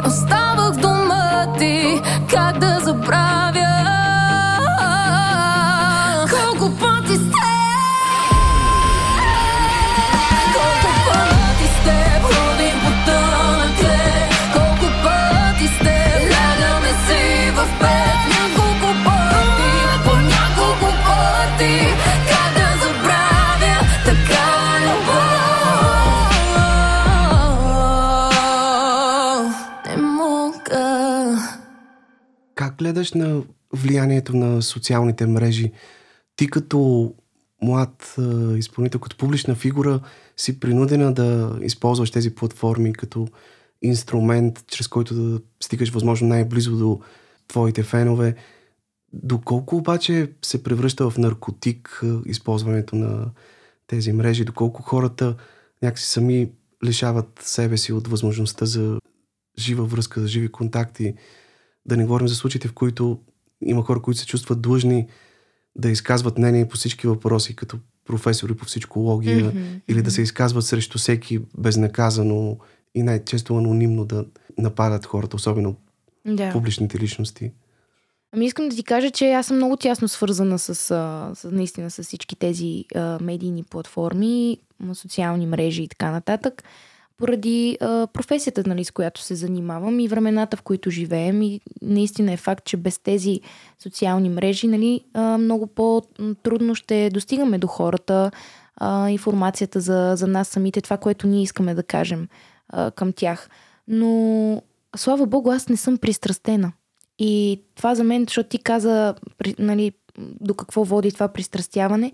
оставах дома ти, как да забравя. Как гледаш на влиянието на социалните мрежи? Ти като млад изпълнител, като публична фигура, си принудена да използваш тези платформи като инструмент, чрез който да стигаш възможно най-близо до твоите фенове. Доколко обаче се превръща в наркотик използването на тези мрежи, доколко хората някакси сами лишават себе си от възможността за жива връзка, за живи контакти. Да не говорим за случаите, в които има хора, които се чувстват длъжни да изказват мнение по всички въпроси, като професори по всичкология, Мгм, или да се изказват срещу всеки безнаказано и най-често анонимно да нападат хората, особено Да. публичните личности. Ами искам да ти кажа, че аз съм много тясно свързана с, с наистина с всички тези а, медийни платформи, социални мрежи и така нататък. Поради а, професията, нали, с която се занимавам и времената, в които живеем. И наистина е факт, че без тези социални мрежи нали, а, много по-трудно ще достигаме до хората а, информацията за, за нас самите, това, което ние искаме да кажем а, към тях. Но, слава Богу, аз не съм пристрастена. И това за мен, защото ти каза нали, до какво води това пристрастяване,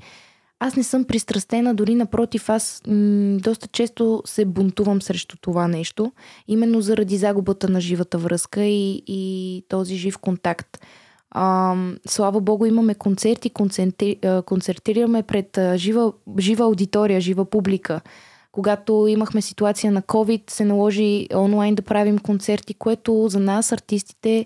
аз не съм пристрастена, дори напротив, аз м- доста често се бунтувам срещу това нещо, именно заради загубата на живата връзка и, и този жив контакт. А, слава Богу, имаме концерти, концентри, концертираме пред жива, жива аудитория, жива публика. Когато имахме ситуация на COVID, се наложи онлайн да правим концерти, което за нас, артистите,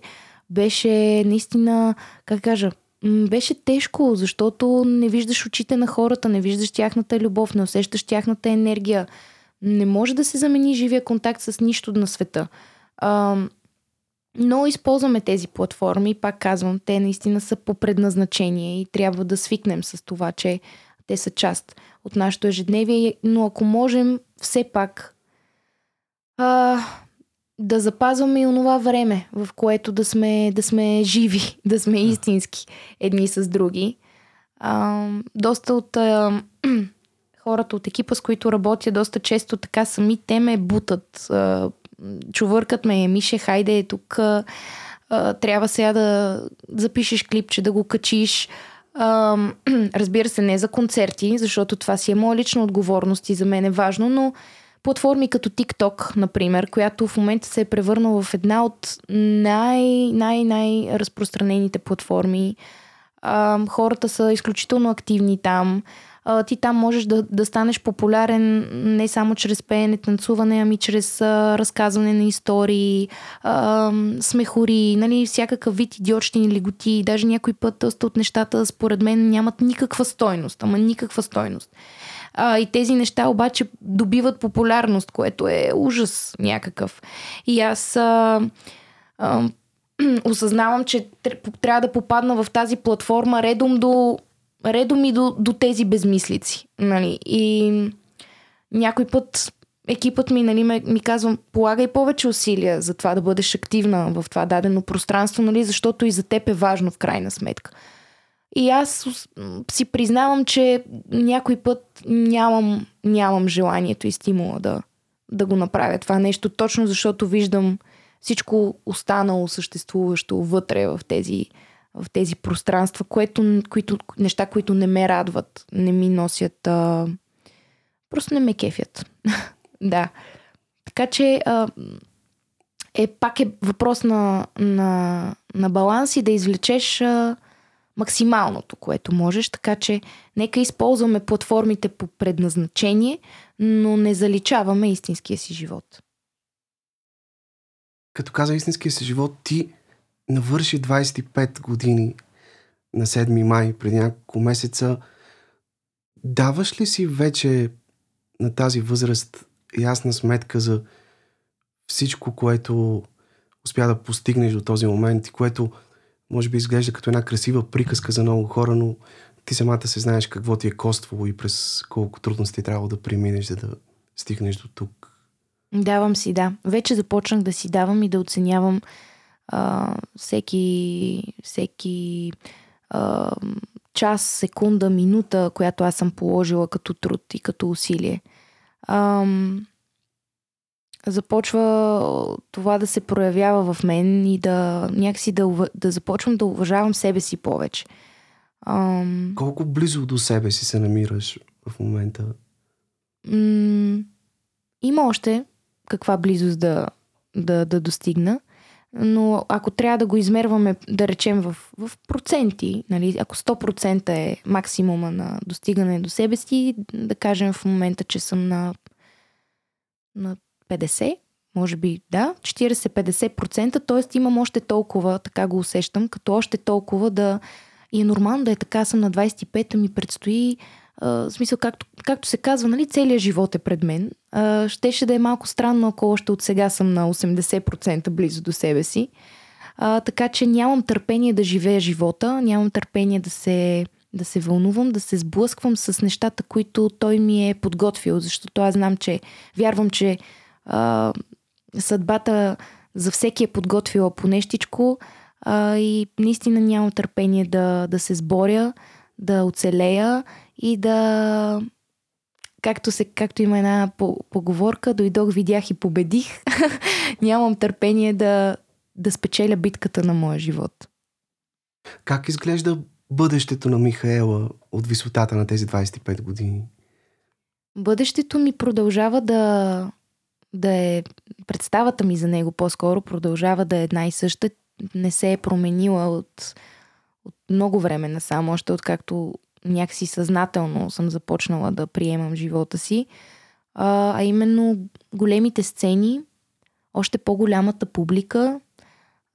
беше наистина, как кажа, беше тежко, защото не виждаш очите на хората, не виждаш тяхната любов, не усещаш тяхната енергия. Не може да се замени живия контакт с нищо на света. А, но използваме тези платформи, пак казвам, те наистина са по предназначение и трябва да свикнем с това, че те са част от нашето ежедневие, но ако можем все пак а, да запазваме и онова време, в което да сме, да сме живи, [laughs] да сме истински едни с други. А, доста от а, [clears throat] хората от екипа, с които работя, доста често така сами те ме бутат. А, чувъркат ме, Мише, хайде, тук а, а, трябва сега да запишеш клипче, да го качиш. А, [clears throat] разбира се, не за концерти, защото това си е моя лична отговорност и за мен е важно, но платформи като TikTok, например, която в момента се е превърнала в една от най- най- най-разпространените платформи. Хората са изключително активни там. Ти там можеш да, да станеш популярен не само чрез пеене, танцуване, ами чрез а, разказване на истории, а, смехори, нали, всякакъв вид идиотщини или готи. Даже някой път доста от нещата, според мен, нямат никаква стойност, ама никаква стойност. А, и тези неща обаче добиват популярност, което е ужас някакъв. И аз а, а, [clears throat] осъзнавам, че трябва да попадна в тази платформа редом до редом и до, до тези безмислици. Нали? И някой път екипът ми нали, ми казва, полагай повече усилия за това да бъдеш активна в това дадено пространство, нали, защото и за теб е важно в крайна сметка. И аз си признавам, че някой път нямам, нямам желанието и стимула да, да го направя това нещо, точно защото виждам всичко останало съществуващо вътре в тези, в тези пространства, което, които, неща, които не ме радват, не ми носят, а, просто не ме кефят. [laughs] да. Така че а, е, пак е въпрос на, на, на баланс и да извлечеш а, максималното, което можеш, така че нека използваме платформите по предназначение, но не заличаваме истинския си живот. Като каза истинския си живот, ти навърши 25 години на 7 май, преди няколко месеца. Даваш ли си вече на тази възраст ясна сметка за всичко, което успя да постигнеш до този момент и което може би изглежда като една красива приказка за много хора, но ти самата се знаеш какво ти е коствало и през колко трудности е трябвало да преминеш, за да стигнеш до тук. Давам си, да. Вече започнах да си давам и да оценявам а, всеки, всеки а, час, секунда, минута, която аз съм положила като труд и като усилие. А, започва това да се проявява в мен и да някакси да, да започвам да уважавам себе си повече. Ам... Колко близо до себе си се намираш в момента? М- има още каква близост да, да, да достигна, но ако трябва да го измерваме, да речем в, в проценти, нали, ако 100% е максимума на достигане до себе си, да кажем в момента, че съм на, на 50, може би, да, 40-50%, т.е. имам още толкова, така го усещам, като още толкова да... И е нормално да е така, съм на 25-та, ми предстои, а, в смисъл, както, както се казва, нали, целият живот е пред мен. А, щеше да е малко странно, ако още от сега съм на 80% близо до себе си. А, така че нямам търпение да живея живота, нямам търпение да се, да се вълнувам, да се сблъсквам с нещата, които той ми е подготвил, защото аз знам, че вярвам, че А, съдбата за всеки е подготвила по нещичко а, и наистина нямам търпение да, да се сборя, да оцелея и да както, се, както има една поговорка, дойдох, видях и победих. [laughs] Нямам търпение да, да спечеля битката на моя живот. Как изглежда бъдещето на Михаела от висотата на тези 25 години? Бъдещето ми продължава да, да е. Представата ми за него по-скоро продължава да е една и съща. Не се е променила от, от много време насам, още откакто някакси съзнателно съм започнала да приемам живота си. А, а именно големите сцени, още по-голямата публика,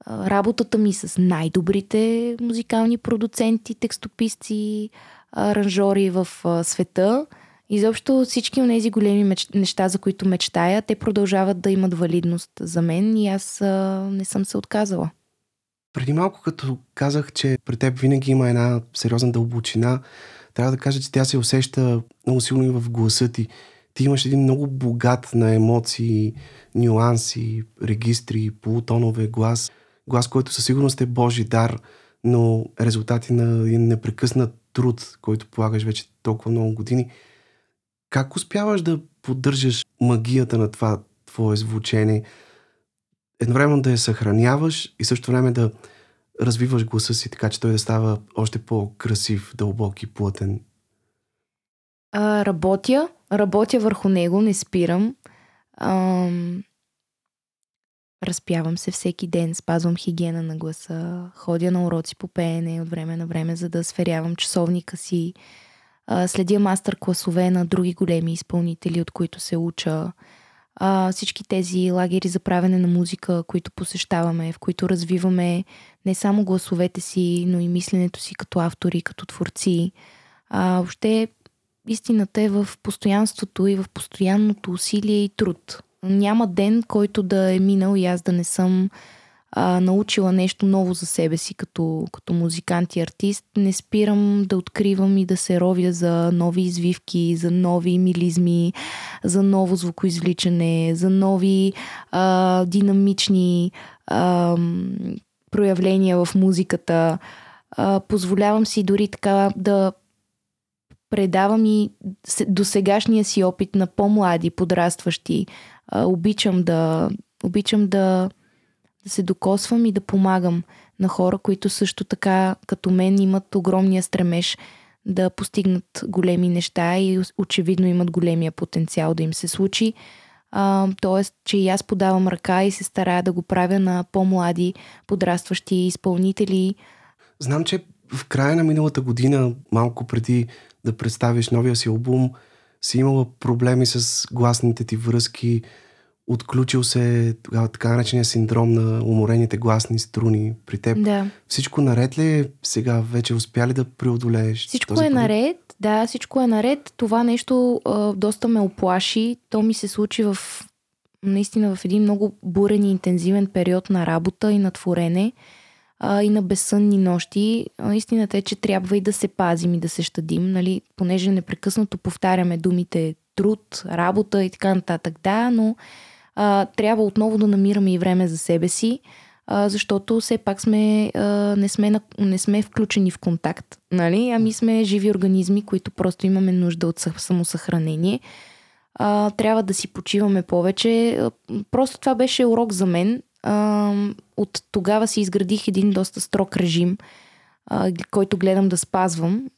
работата ми с най-добрите музикални продуценти, текстописци, аранжори в света. Изобщо всички от тези големи меч... неща, за които мечтая, те продължават да имат валидност за мен и аз а, не съм се отказала. Преди малко, като казах, че при теб винаги има една сериозна дълбочина, трябва да кажа, че тя се усеща много силно и в гласа ти. Ти имаш един много богат на емоции, нюанси, регистри, полутонове, глас. Глас, който със сигурност е Божи дар, но резултати на един непрекъснат труд, който полагаш вече толкова много години. Как успяваш да поддържаш магията на това твое звучение? едновременно да я съхраняваш и също време да развиваш гласа си, така че той да става още по-красив, дълбок и плътен? А, работя. Работя върху него, не спирам. Ам... Разпявам се всеки ден, спазвам хигиена на гласа, ходя на уроци по пеене от време на време, за да сверявам часовника си. А, следя мастер-класове на други големи изпълнители, от които се уча а, всички тези лагери за правене на музика, които посещаваме, в които развиваме не само гласовете си, но и мисленето си като автори, като творци. А, въобще истината е в постоянството и в постоянното усилие и труд. Няма ден, който да е минал и аз да не съм а, научила нещо ново за себе си като, като музикант и артист. Не спирам да откривам и да се ровя за нови извивки, за нови милизми, за ново звукоизвличане, за нови а, динамични а, проявления в музиката. А, позволявам си дори така да предавам и до сегашния си опит на по-млади, подрастващи. А, обичам да, обичам да да се докосвам и да помагам на хора, които също така като мен имат огромния стремеж да постигнат големи неща и очевидно имат големия потенциал да им се случи. Тоест, че и аз подавам ръка и се старая да го правя на по-млади, подрастващи изпълнители. Знам, че в края на миналата година, малко преди да представиш новия си албум, си имала проблеми с гласните ти връзки, отключил се тогава така наречения синдром на уморените гласни струни при теб. Да. Всичко наред ли е сега? Вече успя ли да преодолееш? Всичко този е проблем? наред, да, всичко е наред. Това нещо а, доста ме оплаши. То ми се случи в наистина в един много бурен и интензивен период на работа и на творене а, и на безсънни нощи. А, истината е, че трябва и да се пазим и да се щадим, нали? понеже непрекъснато повтаряме думите труд, работа и така нататък. Да, но а, трябва отново да намираме и време за себе си, а, защото все пак сме, а, не, сме на, не сме включени в контакт, нали? ами сме живи организми, които просто имаме нужда от самосъхранение. А, трябва да си почиваме повече. Просто това беше урок за мен. А, от тогава си изградих един доста строг режим, а, който гледам да спазвам.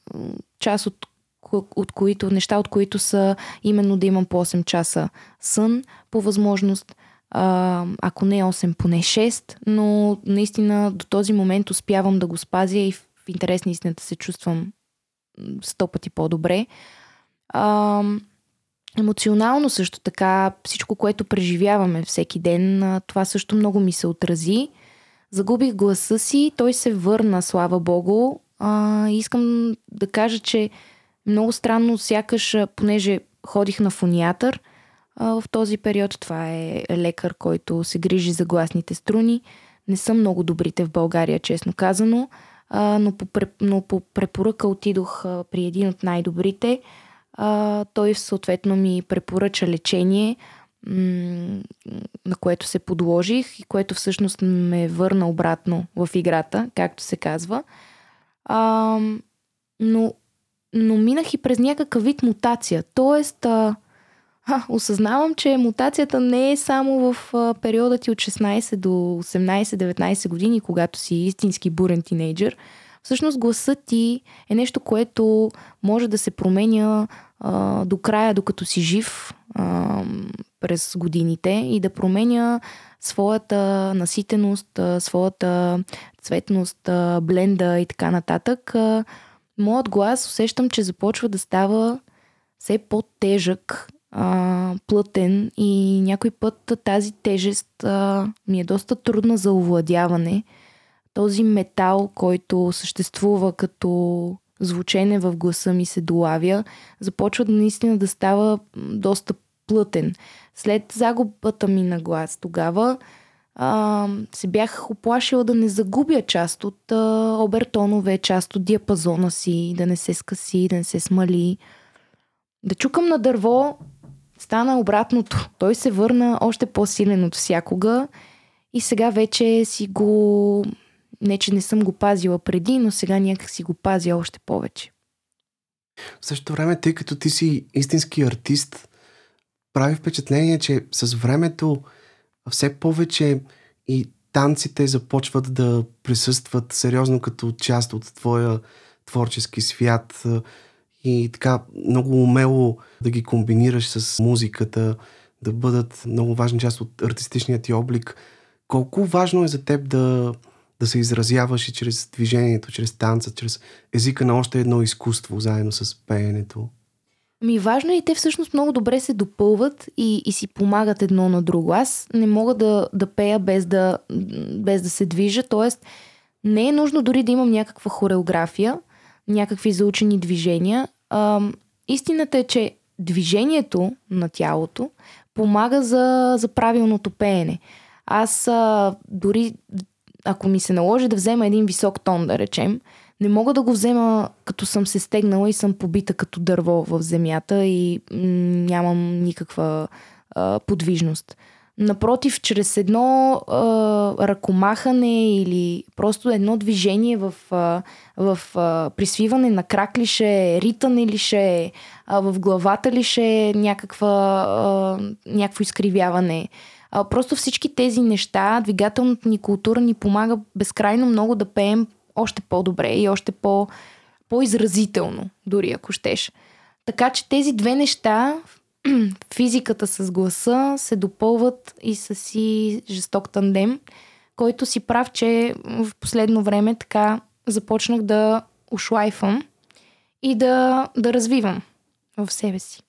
Част от от които, неща, от които са именно да имам по 8 часа сън по възможност, ако не 8, поне 6, но наистина до този момент успявам да го спазя и в, интерес на истината се чувствам сто пъти по-добре. Емоционално също така, всичко, което преживяваме всеки ден, това също много ми се отрази. Загубих гласа си, той се върна, слава богу. А, искам да кажа, че много странно, сякаш, понеже ходих на фониатър, в този период това е лекар, който се грижи за гласните струни. Не са много добрите в България, честно казано, но по, но по препоръка отидох при един от най-добрите. Той съответно ми препоръча лечение. на което се подложих и което всъщност ме върна обратно в играта, както се казва. А, но, но минах и през някакъв вид мутация. Тоест, а, а, осъзнавам, че мутацията не е само в а, периода ти от 16 до 18-19 години, когато си истински бурен тинейджър. Всъщност гласът ти е нещо, което може да се променя а, до края, докато си жив а, през годините и да променя своята наситеност, а, своята цветност, а, бленда и така нататък. А, моят глас усещам, че започва да става все по-тежък, а, плътен и някой път тази тежест а, ми е доста трудна за овладяване. Този метал, който съществува като звучене в гласа ми се долавя, започва наистина да става доста плътен. След загубата ми на глас тогава а, се бях оплашила да не загубя част от а, обертонове, част от диапазона си, да не се скъси, да не се смали. Да чукам на дърво стана обратното. Той се върна още по-силен от всякога и сега вече си го... Не, че не съм го пазила преди, но сега някак си го пазя още повече. В същото време, тъй като ти си истински артист, прави впечатление, че с времето все повече и танците започват да присъстват сериозно като част от твоя творчески свят и така много умело да ги комбинираш с музиката, да бъдат много важна част от артистичния ти облик. Колко важно е за теб да, да се изразяваш и чрез движението, чрез танца, чрез езика на още едно изкуство, заедно с пеенето? Ми важно е и те всъщност много добре се допълват и, и си помагат едно на друго. Аз не мога да, да пея без да, без да се движа, т.е. не е нужно дори да имам някаква хореография, някакви заучени движения. А, истината е, че движението на тялото помага за, за правилното пеене. Аз а, дори, ако ми се наложи да взема един висок тон, да речем, не мога да го взема като съм се стегнала и съм побита като дърво в земята и нямам никаква а, подвижност. Напротив, чрез едно а, ръкомахане или просто едно движение в, а, в а, присвиване на крак ли ще, ритане ли ще, а, в главата ли ще някаква, а, някакво изкривяване. А, просто всички тези неща, двигателната ни култура ни помага безкрайно много да пеем още по-добре и още по, по-изразително, дори ако щеш. Така че тези две неща, [clears throat] физиката с гласа, се допълват и с си жесток тандем, който си прав, че в последно време така започнах да ушлайфам и да, да развивам в себе си.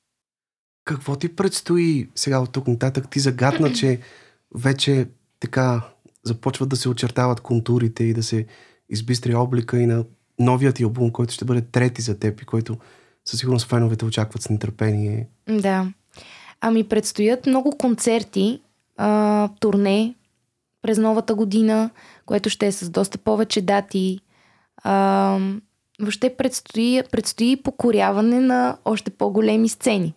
Какво ти предстои сега от тук нататък? Ти загадна, че вече така започват да се очертават контурите и да се избистри облика и на новият ти албум, който ще бъде трети за теб и който със сигурност феновете очакват с нетърпение. Да. Ами предстоят много концерти, а, турне през новата година, което ще е с доста повече дати. А, въобще предстои, предстои покоряване на още по-големи сцени.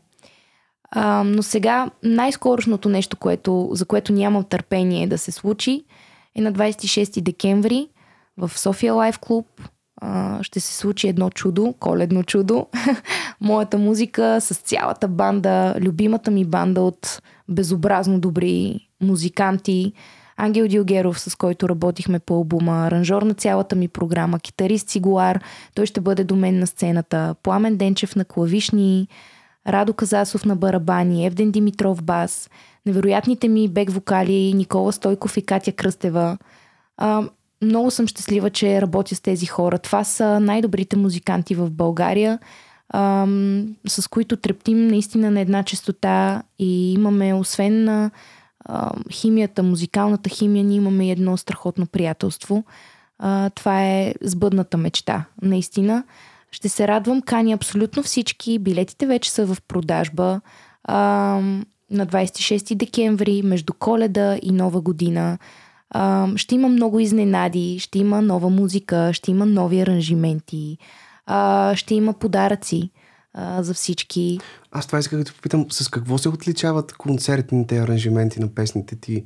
А, но сега най-скорошното нещо, което, за което нямам търпение да се случи, е на 26 декември в София Лайф Клуб ще се случи едно чудо, коледно чудо. [laughs] Моята музика с цялата банда, любимата ми банда от безобразно добри музиканти. Ангел Дилгеров, с който работихме по албума, аранжор на цялата ми програма, китарист Сигуар, той ще бъде до мен на сцената, Пламен Денчев на клавишни, Радо Казасов на барабани, Евден Димитров бас, невероятните ми бек вокали Никола Стойков и Катя Кръстева. Много съм щастлива, че работя с тези хора. Това са най-добрите музиканти в България, ам, с които трептим наистина на една частота и имаме, освен на ам, химията, музикалната химия, ние имаме едно страхотно приятелство. А, това е сбъдната мечта, наистина. Ще се радвам, кани абсолютно всички. Билетите вече са в продажба. Ам, на 26 декември, между коледа и нова година. А, ще има много изненади, ще има нова музика, ще има нови аранжименти, а, ще има подаръци. а, за всички. Аз това исках да те попитам, с какво се отличават концертните аранжименти на песните ти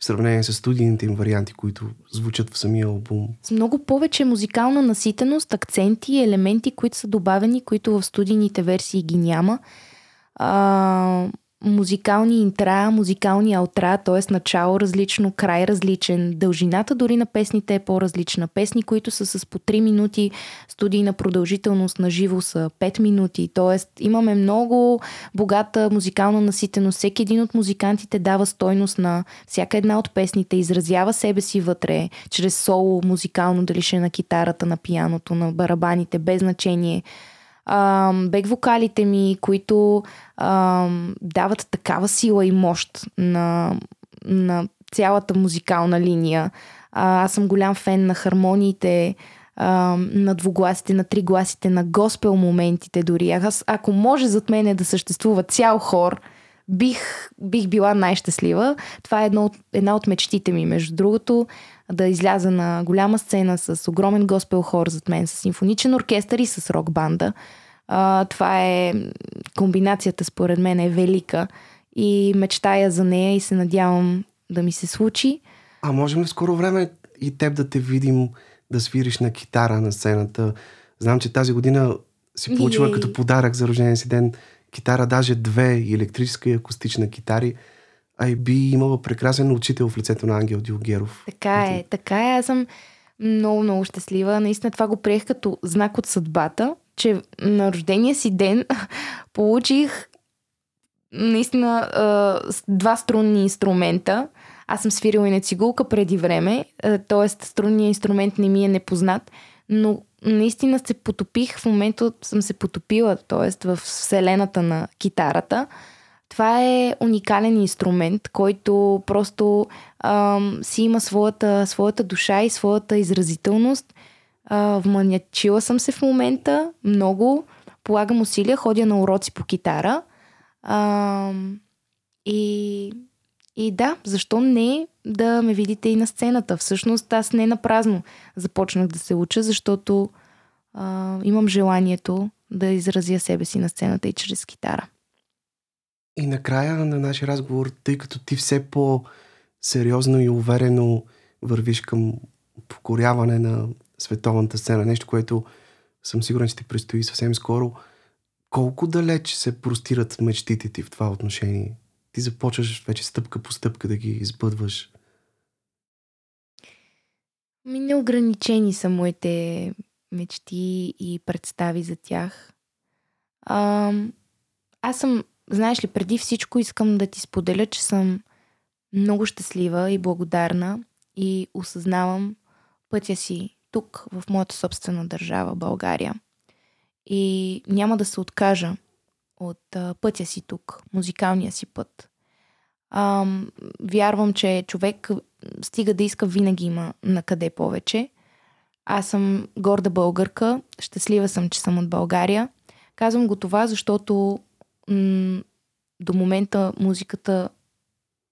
в сравнение с студийните им варианти, които звучат в самия албум? С много повече музикална наситеност, акценти и елементи, които са добавени, които в студийните версии ги няма. А, музикални интра, музикални аутра, т.е. начало различно, край различен. Дължината дори на песните е по-различна. Песни, които са с по 3 минути студийна продължителност на живо са 5 минути. Т.е. имаме много богата музикална наситеност. Всеки един от музикантите дава стойност на всяка една от песните, изразява себе си вътре, чрез соло музикално, дали ще е на китарата, на пияното, на барабаните, без значение бек вокалите ми, които а, дават такава сила и мощ на, на цялата музикална линия. А, аз съм голям фен на хармониите, а, на двугласите, на тригласите, на госпел моментите дори. Аз, ако може зад мене да съществува цял хор, бих, бих била най-щастлива. Това е едно от, една от мечтите ми, между другото, да изляза на голяма сцена с огромен госпел хор зад мен, с симфоничен оркестър и с рок банда. А, това е комбинацията, според мен, е велика и мечтая за нея и се надявам да ми се случи. А можем ли в скоро време и теб да те видим да свириш на китара на сцената? Знам, че тази година си получила като подарък за рождения си ден китара, даже две, и електрическа и акустична китари. А би имала прекрасен учител в лицето на Ангел Дилгеров. Така е, така е. Аз съм много, много щастлива. Наистина това го приех като знак от съдбата, че на рождения си ден [laughs] получих наистина два струнни инструмента. Аз съм свирила и на цигулка преди време, т.е. струнният инструмент не ми е непознат, но наистина се потопих, в момента съм се потопила, т.е. в вселената на китарата. Това е уникален инструмент, който просто ам, си има своята, своята душа и своята изразителност. А, вманячила съм се в момента много, полагам усилия, ходя на уроци по китара. А, и, и да, защо не да ме видите и на сцената? Всъщност аз не на празно започнах да се уча, защото а, имам желанието да изразя себе си на сцената и чрез китара. И накрая на нашия разговор, тъй като ти все по-сериозно и уверено вървиш към покоряване на световната сцена, нещо, което съм сигурен, че ти предстои съвсем скоро, колко далеч се простират мечтите ти в това отношение? Ти започваш вече стъпка по стъпка да ги избъдваш. Ми неограничени са моите мечти и представи за тях. А, аз съм знаеш ли, преди всичко искам да ти споделя, че съм много щастлива и благодарна и осъзнавам пътя си тук, в моята собствена държава, България. И няма да се откажа от а, пътя си тук, музикалния си път. А, вярвам, че човек стига да иска, винаги има на къде повече. Аз съм горда българка, щастлива съм, че съм от България. Казвам го това, защото м- до момента музиката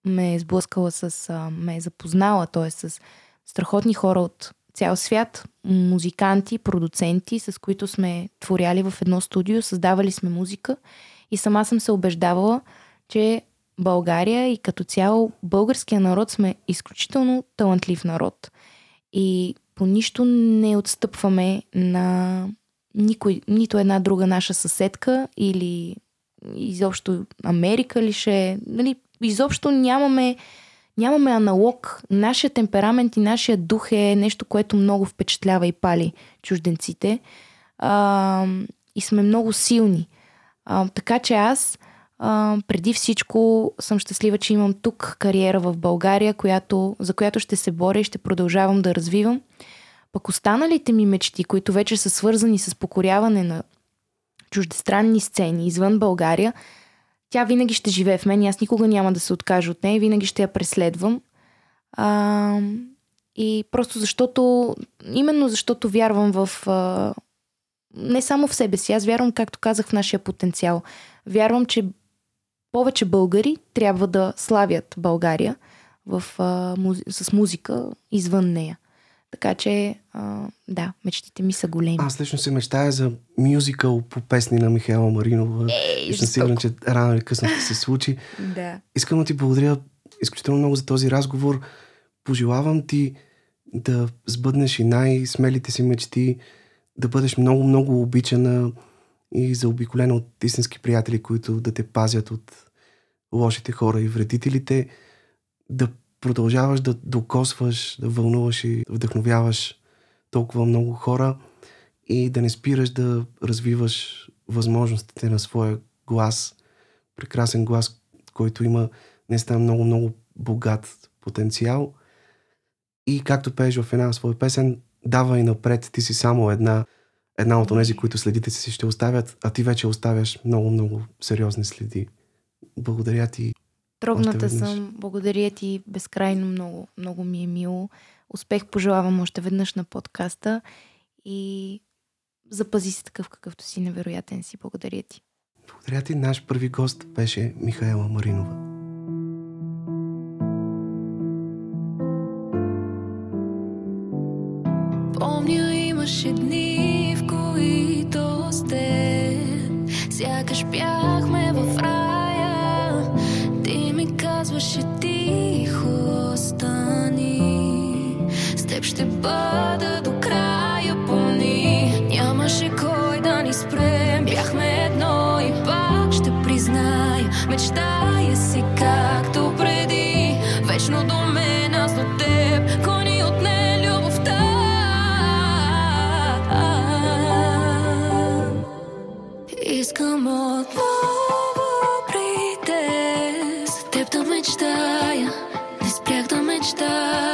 ме е сблъскала с, а, ме е запознала, т.е. с страхотни хора от цял свят, музиканти, продуценти, с които сме творяли в едно студио, създавали сме музика и сама съм се убеждавала, че България и като цяло българския народ сме изключително талантлив народ. И по нищо не отстъпваме на никой, нито една друга наша съседка или изобщо Америка ли ще е, нали, изобщо нямаме, нямаме аналог. Нашия темперамент и нашия дух е нещо, което много впечатлява и пали чужденците. А, и сме много силни. А, така че аз а, преди всичко съм щастлива, че имам тук кариера в България, която, за която ще се боря и ще продължавам да развивам. Пък останалите ми мечти, които вече са свързани с покоряване на чуждестранни сцени извън България, тя винаги ще живее в мен и аз никога няма да се откажа от нея, винаги ще я преследвам. А, и просто защото, именно защото вярвам в. А, не само в себе си, аз вярвам, както казах, в нашия потенциал. Вярвам, че повече българи трябва да славят България в, а, музи... с музика извън нея. Така че, а, да, мечтите ми са големи. Аз лично се мечтая за мюзикъл по песни на Михайла Маринова. Ей, и съм сигурен, че рано или късно ще се случи. [laughs] Да. Искам да ти благодаря изключително много за този разговор. Пожелавам ти да сбъднеш и най-смелите си мечти, да бъдеш много, много обичана и заобиколена от истински приятели, които да те пазят от лошите хора и вредителите, да продължаваш да докосваш, да вълнуваш и вдъхновяваш толкова много хора и да не спираш да развиваш възможностите на своя глас, прекрасен глас, който има наистина много, много богат потенциал. И както пееш в една своя песен, дава и напред, ти си само една, една от тези, които следите си ще оставят, а ти вече оставяш много, много сериозни следи. Благодаря ти. Трогната съм. Благодаря ти безкрайно много. Много ми е мило. Успех пожелавам още веднъж на подкаста и запази се такъв какъвто си невероятен си. Благодаря ти. Благодаря ти. Наш първи гост беше Михаела Маринова. Помня имаше дни, в които с теб Сякаш бяхме ще бъда до края помни Нямаше кой да ни спрем Бяхме едно и пак ще призная Мечтая си както преди. Вечно до мен, аз до теб. Кой ни отне любовта Искам отново при теб. За теб да мечтая. Не спрях да мечтая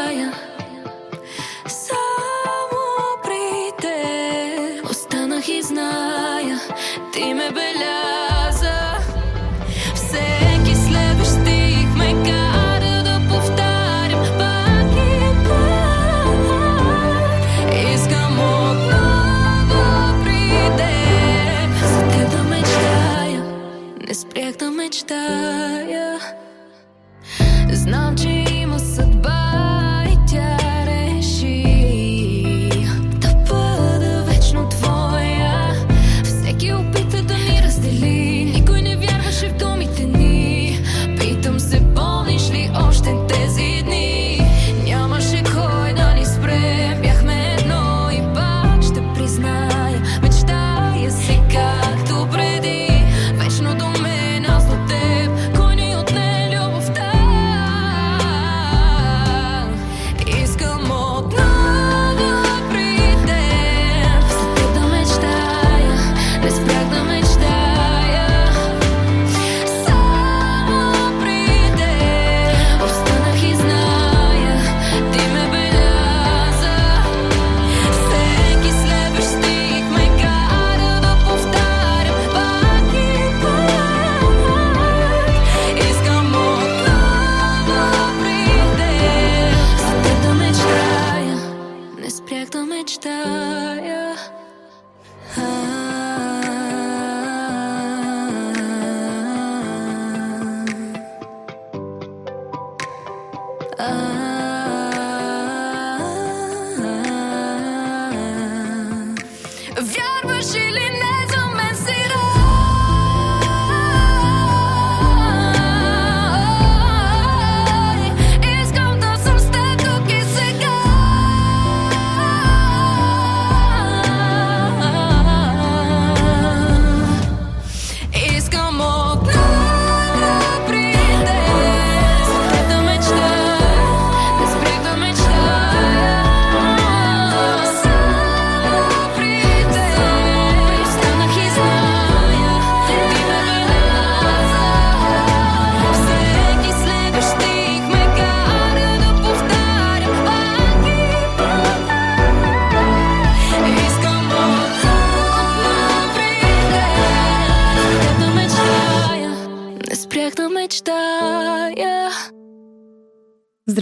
да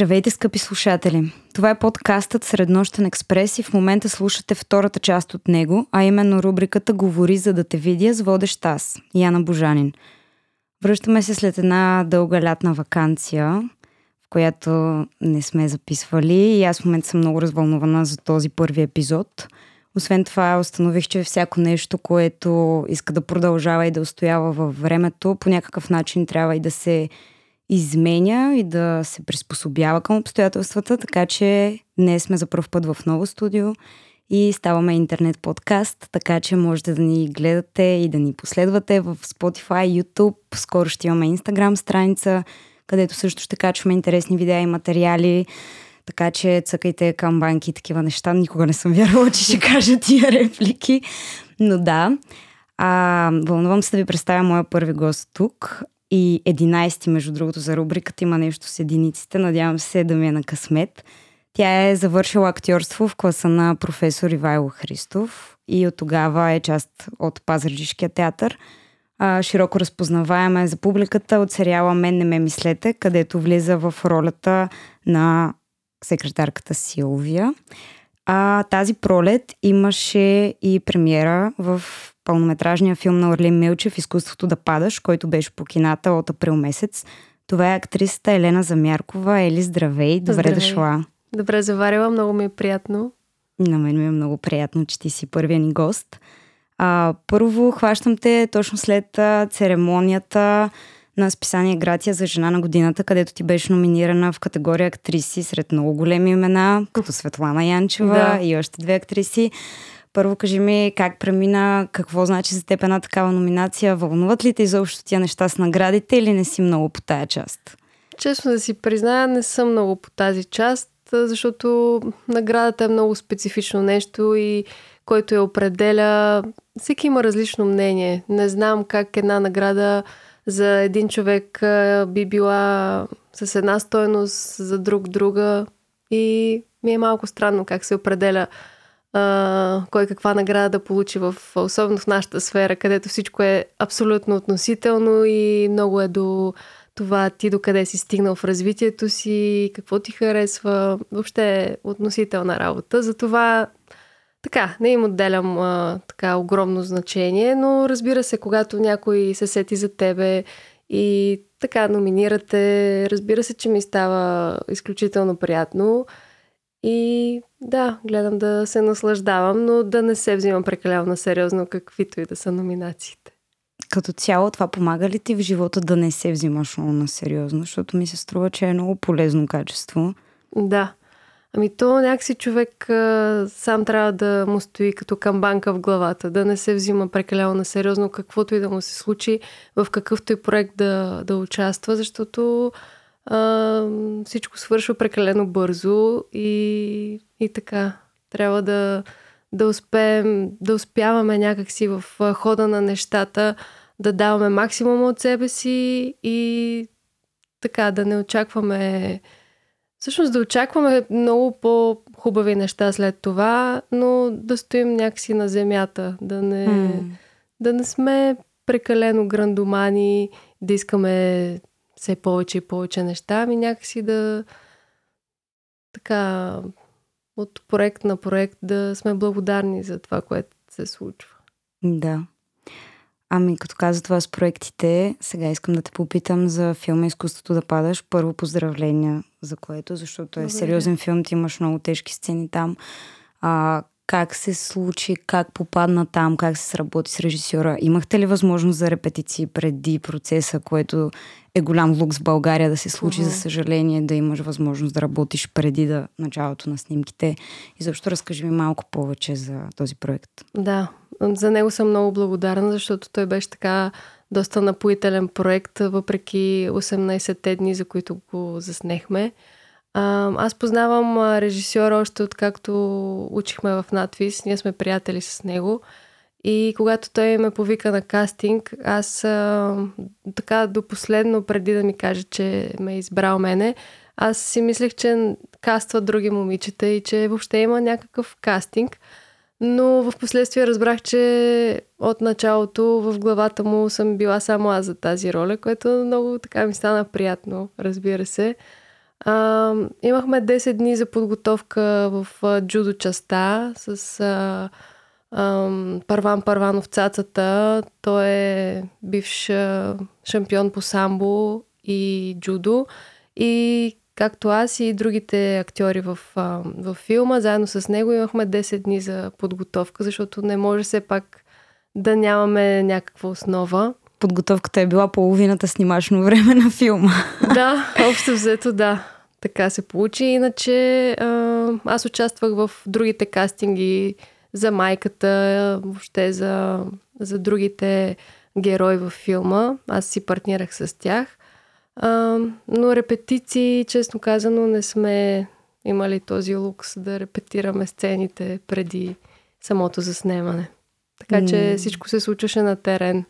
Здравейте, скъпи слушатели! Това е подкастът Среднощен експрес и в момента слушате втората част от него, а именно рубриката Говори за да те видя с водещ аз, Яна Божанин. Връщаме се след една дълга лятна вакансия, в която не сме записвали и аз в момента съм много развълнувана за този първи епизод. Освен това, установих, че всяко нещо, което иска да продължава и да устоява във времето, по някакъв начин трябва и да се изменя и да се приспособява към обстоятелствата, така че днес сме за първ път в ново студио и ставаме интернет подкаст, така че можете да ни гледате и да ни последвате в Spotify, YouTube. Скоро ще имаме Instagram страница, където също ще качваме интересни видеа и материали. Така че цъкайте камбанки и такива неща. Никога не съм вярвала, че ще кажа тия реплики. Но да, а, вълнувам се да ви представя моя първи гост тук и 11 между другото за рубриката има нещо с единиците. Надявам се да ми е на късмет. Тя е завършила актьорство в класа на професор Ивайло Христов и от тогава е част от Пазарджишкия театър. Широко разпознаваема е за публиката от сериала Мен не ме мислете, където влиза в ролята на секретарката Силвия. А тази пролет имаше и премиера в пълнометражния филм на Орлин Милчев «Изкуството да падаш», който беше по кината от април месец. Това е актрисата Елена Замяркова. Ели, здравей! Добре здравей. дошла! Добре заварила, много ми е приятно. На мен ми е много приятно, че ти си първия ни гост. А, първо хващам те точно след церемонията на списание Гратия за жена на годината, където ти беше номинирана в категория актриси сред много големи имена, като Светлана Янчева да. и още две актриси. Първо кажи ми как премина, какво значи за теб една такава номинация, вълнуват ли те изобщо тия неща с наградите или не си много по тая част? Честно да си призная, не съм много по тази част, защото наградата е много специфично нещо и който я определя, всеки има различно мнение. Не знам как една награда за един човек би била с една стойност, за друг друга. И ми е малко странно как се определя а, кой каква награда да получи, в, особено в нашата сфера, където всичко е абсолютно относително и много е до това ти докъде си стигнал в развитието си, какво ти харесва, въобще е относителна работа. Затова така, не им отделям а, така огромно значение, но разбира се, когато някой се сети за тебе и така номинирате, разбира се, че ми става изключително приятно. И да, гледам да се наслаждавам, но да не се взимам прекалено на сериозно, каквито и да са номинациите. Като цяло това помага ли ти в живота да не се взимаш много на сериозно, защото ми се струва, че е много полезно качество. Да. Ами то някакси човек а, сам трябва да му стои като камбанка в главата, да не се взима прекалено на сериозно каквото и да му се случи, в какъвто и проект да, да участва, защото а, всичко свършва прекалено бързо и, и така. Трябва да, да успеем, да успяваме някакси в хода на нещата, да даваме максимум от себе си и така, да не очакваме Всъщност да очакваме много по-хубави неща след това, но да стоим някакси на земята, да не, mm. да не сме прекалено грандомани, да искаме все повече и повече неща, ами някакси да така от проект на проект да сме благодарни за това, което се случва. Да. Ами, като каза това с проектите, сега искам да те попитам за филма Изкуството да падаш. Първо поздравления за което, защото е Добре. сериозен филм, ти имаш много тежки сцени там. А, как се случи, как попадна там, как се сработи с режисьора? Имахте ли възможност за репетиции преди процеса, което е голям лукс в България да се случи, uh-huh. за съжаление, да имаш възможност да работиш преди да началото на снимките? И защо разкажи ми малко повече за този проект. Да, за него съм много благодарна, защото той беше така доста напоителен проект, въпреки 18-те дни, за които го заснехме. Аз познавам режисьора още откакто учихме в надвис. Ние сме приятели с него. И когато той ме повика на кастинг, аз така до последно, преди да ми каже, че ме е избрал мене, аз си мислех, че каства други момичета и че въобще има някакъв кастинг. Но в последствие разбрах, че от началото в главата му съм била само аз за тази роля, което много така ми стана приятно, разбира се. А, имахме 10 дни за подготовка в джудо частта с а, а, Парван Парванов цацата. Той е бивш шампион по самбо и джудо. И както аз и другите актьори в, а, в филма, заедно с него имахме 10 дни за подготовка, защото не може все пак да нямаме някаква основа. Подготовката е била половината снимачно време на филма. Да, общо взето да. Така се получи. Иначе а, аз участвах в другите кастинги за майката, въобще за, за другите герои във филма. Аз си партнирах с тях. А, но репетиции, честно казано, не сме имали този лукс да репетираме сцените преди самото заснемане. Така че всичко се случваше на терен.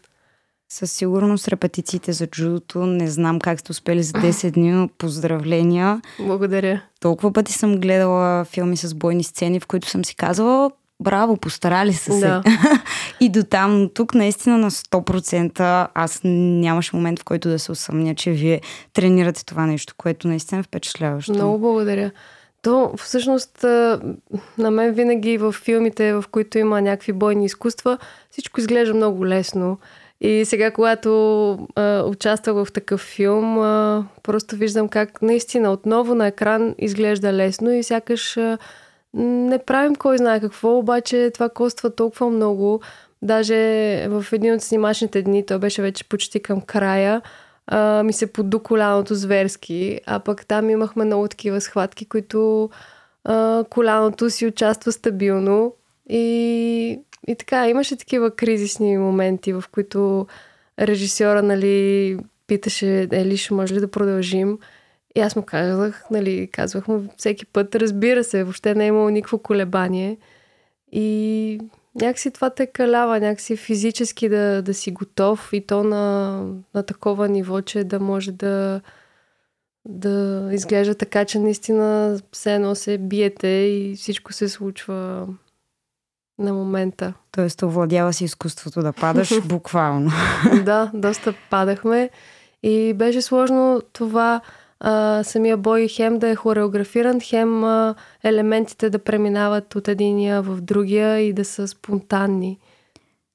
Със сигурност репетициите за джудото не знам как сте успели за 10 дни, но поздравления. Благодаря. Толкова пъти съм гледала филми с бойни сцени, в които съм си казвала, браво, постарали са се. Да. [laughs] и до там, но тук наистина на 100% аз нямаше момент, в който да се усъмня, че вие тренирате това нещо, което наистина е впечатляващо. Много благодаря. То всъщност на мен винаги в филмите, в които има някакви бойни изкуства, всичко изглежда много лесно. И сега, когато а, участвах в такъв филм, а, просто виждам как наистина отново на екран изглежда лесно и сякаш а, не правим кой знае какво, обаче това коства толкова много. Даже в един от снимачните дни, то беше вече почти към края, а, ми се поду коляното зверски, а пък там имахме много такива схватки, които а, коляното си участва стабилно и, и така, имаше такива кризисни моменти, в които режисьора, нали, питаше, Ели, ще може ли да продължим? И аз му казах, нали, казвах му всеки път, разбира се, въобще не е имало никакво колебание. И някакси това те калява, някакси физически да, да си готов и то на, на такова ниво, че да може да, да изглежда така, че наистина все едно се биете и всичко се случва на момента. Тоест, овладява си изкуството да падаш [laughs] буквално. да, доста падахме и беше сложно това а, самия бой хем да е хореографиран, хем а, елементите да преминават от единия в другия и да са спонтанни.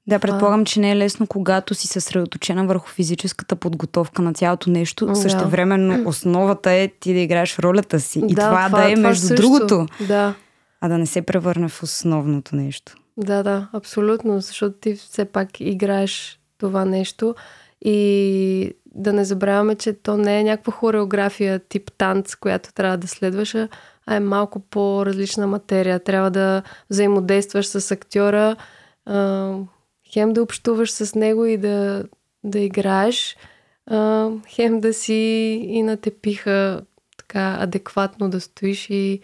Да, предполагам, че не е лесно, когато си съсредоточена върху физическата подготовка на цялото нещо. Да. Същевременно основата е ти да играеш ролята си. И Да, това, това- да е това между също. другото, Да, а да не се превърне в основното нещо. да, да, абсолютно, защото ти все пак играеш това нещо и да не забравяме, че то не е някаква хореография тип танц, която трябва да следваш, а е малко по-различна материя. Трябва да взаимодействаш с актьора, хем да общуваш с него и да, да играеш, хем да си и на тепиха така адекватно да стоиш и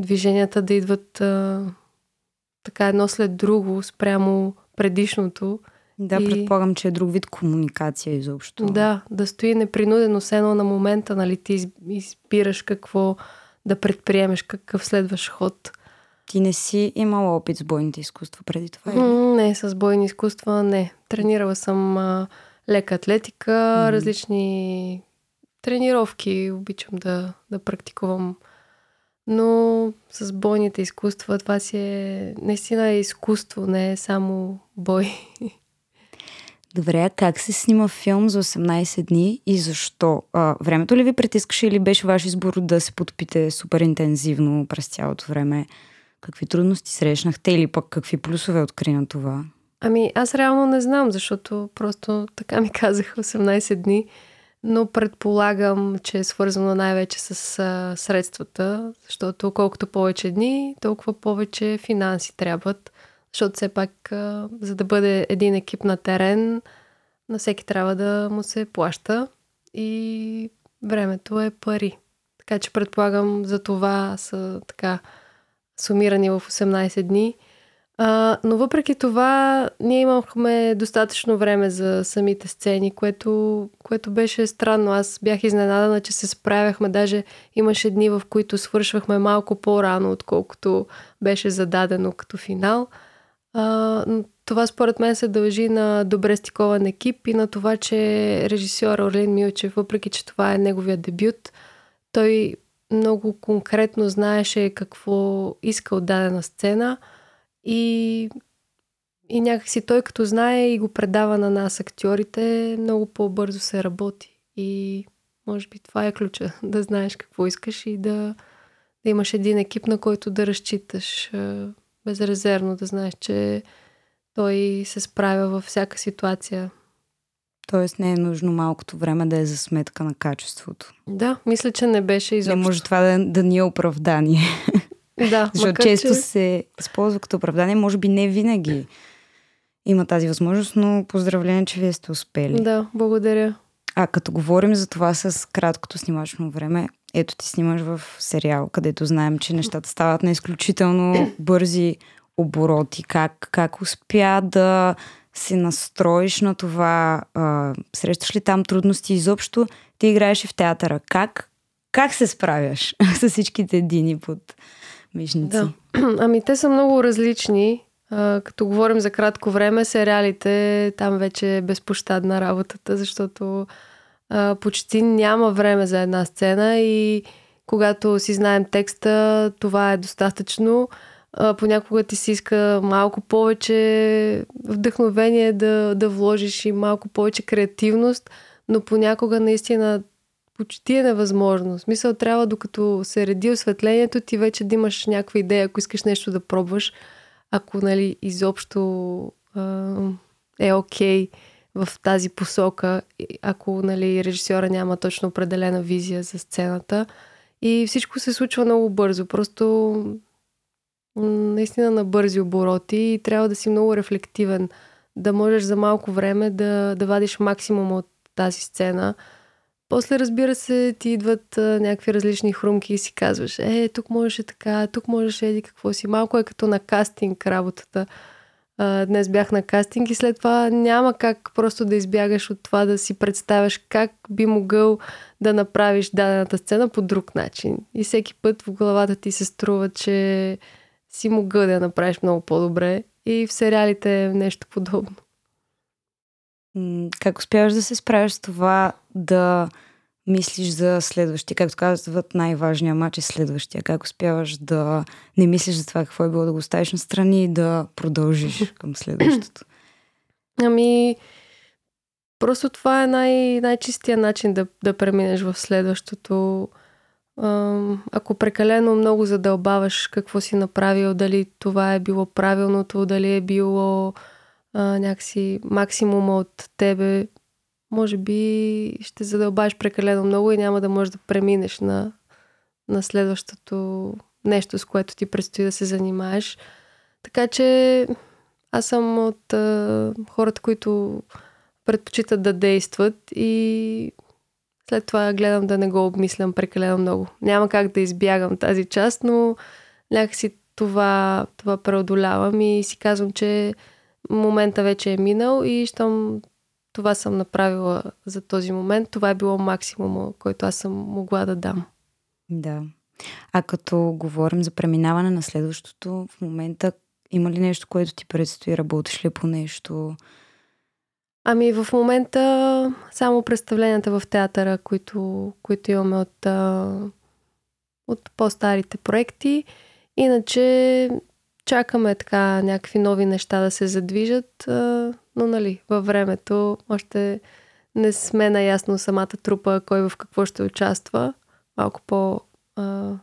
движенията да идват а, така едно след друго спрямо предишното. Да, И- предполагам, че е друг вид комуникация изобщо. Да, да стои непринудено, все едно на момента, нали, ти из- избираш какво да предприемеш, какъв следваш ход. Ти не си имала опит с бойните изкуства преди това? или? Не, с бойни изкуства не. Тренирала съм а, лека атлетика, Мгм. различни тренировки обичам да, да практикувам. Но с бойните изкуства това си е наистина е изкуство, не е само бой. [laughs] Добре, а как се снима филм за 18 дни и защо? А, времето ли ви притискаше или беше ваш избор да се потопите супер интензивно през цялото време? Какви трудности срещнахте или пък какви плюсове откри на това? Ами аз реално не знам, защото просто така ми казаха 18 дни, но предполагам, че е свързано най-вече с средствата, защото колкото повече дни, толкова повече финанси трябват, защото все пак, за да бъде един екип на терен, на всеки трябва да му се плаща и времето е пари. Така че предполагам за това са така сумирани в 18 дни. А, но въпреки това, ние имахме достатъчно време за самите сцени, което, което беше странно. Аз бях изненадана, че се справяхме. Даже имаше дни, в които свършвахме малко по-рано, отколкото беше зададено като финал. А, това според мен се дължи на добре стикован екип и на това, че режисьор Орлин Милчев, въпреки че това е неговия дебют, той много конкретно знаеше какво иска от дадена сцена и, и някакси той като знае и го предава на нас актьорите, много по-бързо се работи. И може би това е ключа. [laughs] Да знаеш какво искаш и да, да имаш един екип, на който да разчиташ безрезервно, да знаеш, че той се справя във всяка ситуация. Тоест не е нужно малкото време да е за сметка на качеството. Да, мисля, че не беше изобщо. Не може това да, да ни е оправдание. [laughs] Да, Защото макар, често че... се използва като оправдание, може би не винаги има тази възможност, но поздравление, че вие сте успели. Да, благодаря. А като говорим за това с краткото снимачно време, ето ти снимаш в сериал, където знаем, че нещата стават на изключително бързи обороти. Как, как успя да се настроиш на това? А, срещаш ли там трудности изобщо? Ти играеш и в театъра. Как, как се справяш [laughs] с всичките дини под мишници? Да. [clears throat] Ами те са много различни. А, като говорим за кратко време, сериалите, там вече е безпощадна работата, защото а, почти няма време за една сцена и когато си знаем текста, това е достатъчно. А, понякога ти си иска малко повече вдъхновение да, да вложиш и малко повече креативност, но понякога наистина почти е невъзможно. В смисъл трябва, докато се реди осветлението, ти вече да имаш някаква идея, ако искаш нещо да пробваш, ако нали, изобщо е окей okay в тази посока, ако нали, режисьора няма точно определена визия за сцената. И всичко се случва много бързо. Просто наистина на бързи обороти и трябва да си много рефлективен, да можеш за малко време да, да вадиш максимум от тази сцена. После, разбира се, ти идват а, някакви различни хрумки и си казваш, е, тук можеше така, тук можеше еди какво си. Малко е като на кастинг работата. А, днес бях на кастинг и след това няма как просто да избягаш от това да си представяш как би могъл да направиш дадената сцена по друг начин. И всеки път в главата ти се струва, че си могъл да я направиш много по-добре. И в сериалите е нещо подобно. Как успяваш да се справиш с това да мислиш за следващия? Както казват, най-важният матч е следващия. Как успяваш да не мислиш за това какво е било да го оставиш настрани и да продължиш [laughs] към следващото? Ами, просто това е най- най-чистия начин да, да преминеш в следващото. Ако прекалено много задълбаваш какво си направил, дали това е било правилното, дали е било а, някакси максимума от тебе, може би ще задълбаеш прекалено много и няма да можеш да преминеш на, на следващото нещо, с което ти предстои да се занимаеш. Така че аз съм от а, хората, които предпочитат да действат и след това гледам да не го обмислям прекалено много. Няма как да избягам тази част, но някакси това, това преодолявам и си казвам, че момента вече е минал и щом това съм направила за този момент, това е било максимума, който аз съм могла да дам. Да. А като говорим за преминаване на следващото, в момента има ли нещо, което ти предстои? Работиш ли по нещо? Ами в момента само представленията в театъра, които, които имаме от, от по-старите проекти. Иначе чакаме така някакви нови неща да се задвижат, но нали, във времето още не сме наясно самата трупа, кой в какво ще участва. Малко по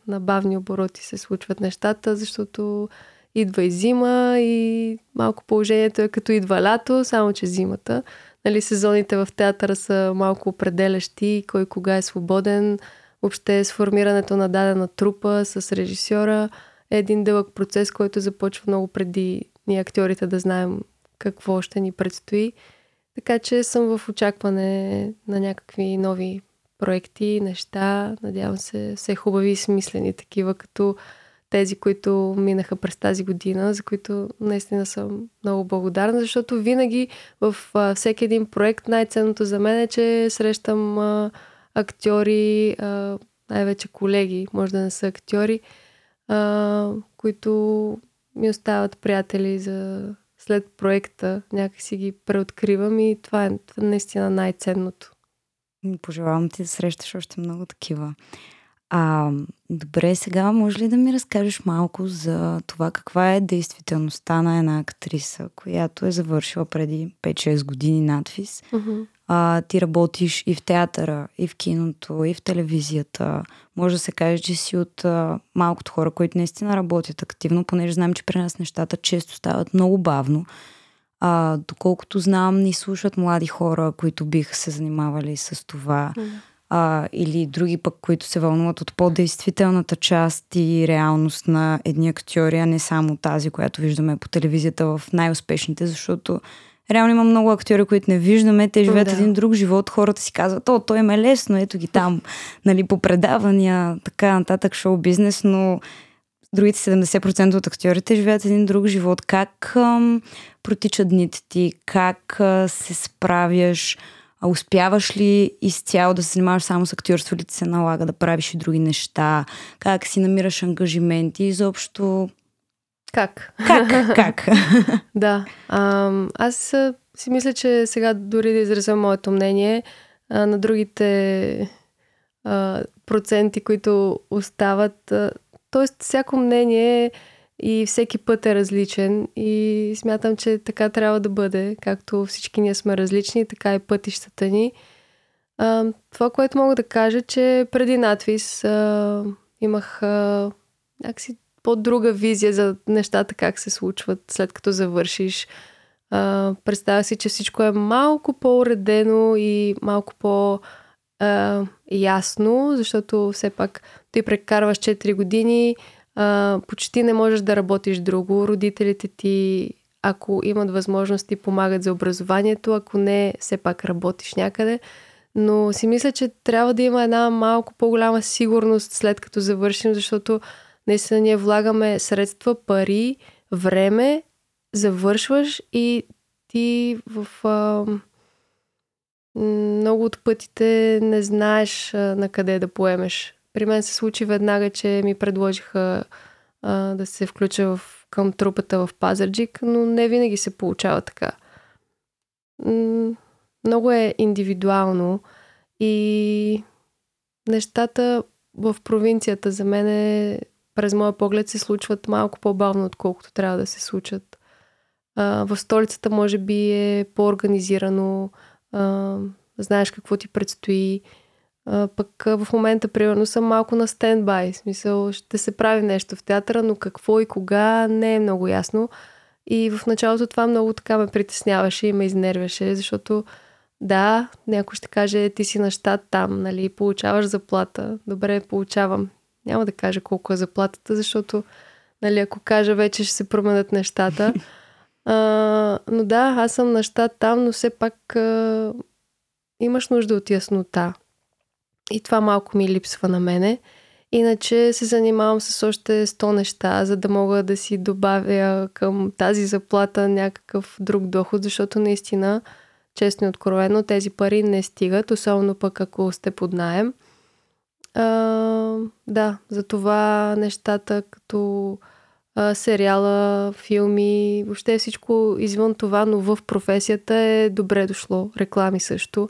на бавни обороти се случват нещата, защото идва и зима и малко положението е като идва лято, само че зимата. Нали, сезоните в театъра са малко определящи, кой кога е свободен. Въобще сформирането на дадена трупа с режисьора е един дълъг процес, който започва много преди ние актьорите да знаем какво ще ни предстои. Така че съм в очакване на някакви нови проекти, неща. Надявам се все хубави и смислени такива, като тези, които минаха през тази година, за които наистина съм много благодарна, защото винаги в а, всеки един проект най-ценното за мен е, че срещам а, актьори, а, най-вече колеги, може да не са актьори, а, които ми остават приятели за след проекта. Някакси ги преоткривам и това е, това е наистина най-ценното. Пожелавам ти да срещаш още много такива. А, добре, сега може ли да ми разкажеш малко за това каква е действителността на една актриса, която е завършила преди 5-6 години надфис? Uh-huh. А, ти работиш и в театъра, и в киното, и в телевизията. Може да се каже, че си от а, малкото хора, които наистина работят активно, понеже знам, че при нас нещата често стават много бавно. А, доколкото знам, ни слушат млади хора, които биха се занимавали с това. Mm. А, или други пък, които се вълнуват от по-действителната част и реалност на едни актьори, а не само тази, която виждаме по телевизията в най-успешните, защото реално има много актьори, които не виждаме, те живеят да. един друг живот, хората си казват, о, той им е лесно, ето ги там, нали, по предавания, така нататък, шоу-бизнес, но другите 70% от актьорите живеят един друг живот. Как ам, протичат дните ти? Как а, се справяш? А успяваш ли изцяло да се занимаваш само с актьорство или ти се налага да правиш и други неща? Как си намираш ангажименти? Изобщо как? Как? Как? [laughs] да. А, аз си мисля, че сега дори да изразя моето мнение, а, на другите а, проценти, които остават, а, т.е. всяко мнение и всеки път е различен и смятам, че така трябва да бъде, както всички ние сме различни, така и пътищата ни. А, това, което мога да кажа, че преди надвис а, имах а, някакси по-друга визия за нещата как се случват след като завършиш. А, представя си, че всичко е малко по-уредено и малко по- ясно, защото все пак ти прекарваш 4 години, а, почти не можеш да работиш друго. Родителите ти, ако имат възможности, помагат за образованието, ако не, все пак работиш някъде. Но си мисля, че трябва да има една малко по-голяма сигурност след като завършим, защото Наистина ние влагаме средства, пари, време, завършваш и ти в а, много от пътите не знаеш а, на къде да поемеш. При мен се случи веднага, че ми предложиха а, да се включа в, към трупата в Пазарджик, но не винаги се получава така. Много е индивидуално и нещата в провинцията за мен е през моя поглед се случват малко по-бавно, отколкото трябва да се случат. А, в столицата може би е по-организирано, а, знаеш какво ти предстои. А, пък в момента, примерно, съм малко на стендбай. Смисъл, ще се прави нещо в театъра, но какво и кога не е много ясно. И в началото това много така ме притесняваше и ме изнервяше, защото да, някой ще каже, ти си на щат там, нали, получаваш заплата. Добре, получавам. Няма да кажа колко е заплатата, защото, нали, ако кажа, вече ще се променят нещата. [laughs] А, но да, аз съм на щат там, но все пак а, имаш нужда от яснота. И това малко ми липсва на мене. Иначе се занимавам с още 100 неща, за да мога да си добавя към тази заплата някакъв друг доход, защото наистина, честно и откровено, тези пари не стигат, особено пък ако сте под найем. А, да, за това нещата като а, сериала, филми, въобще всичко извън това, но в професията е добре дошло. Реклами също.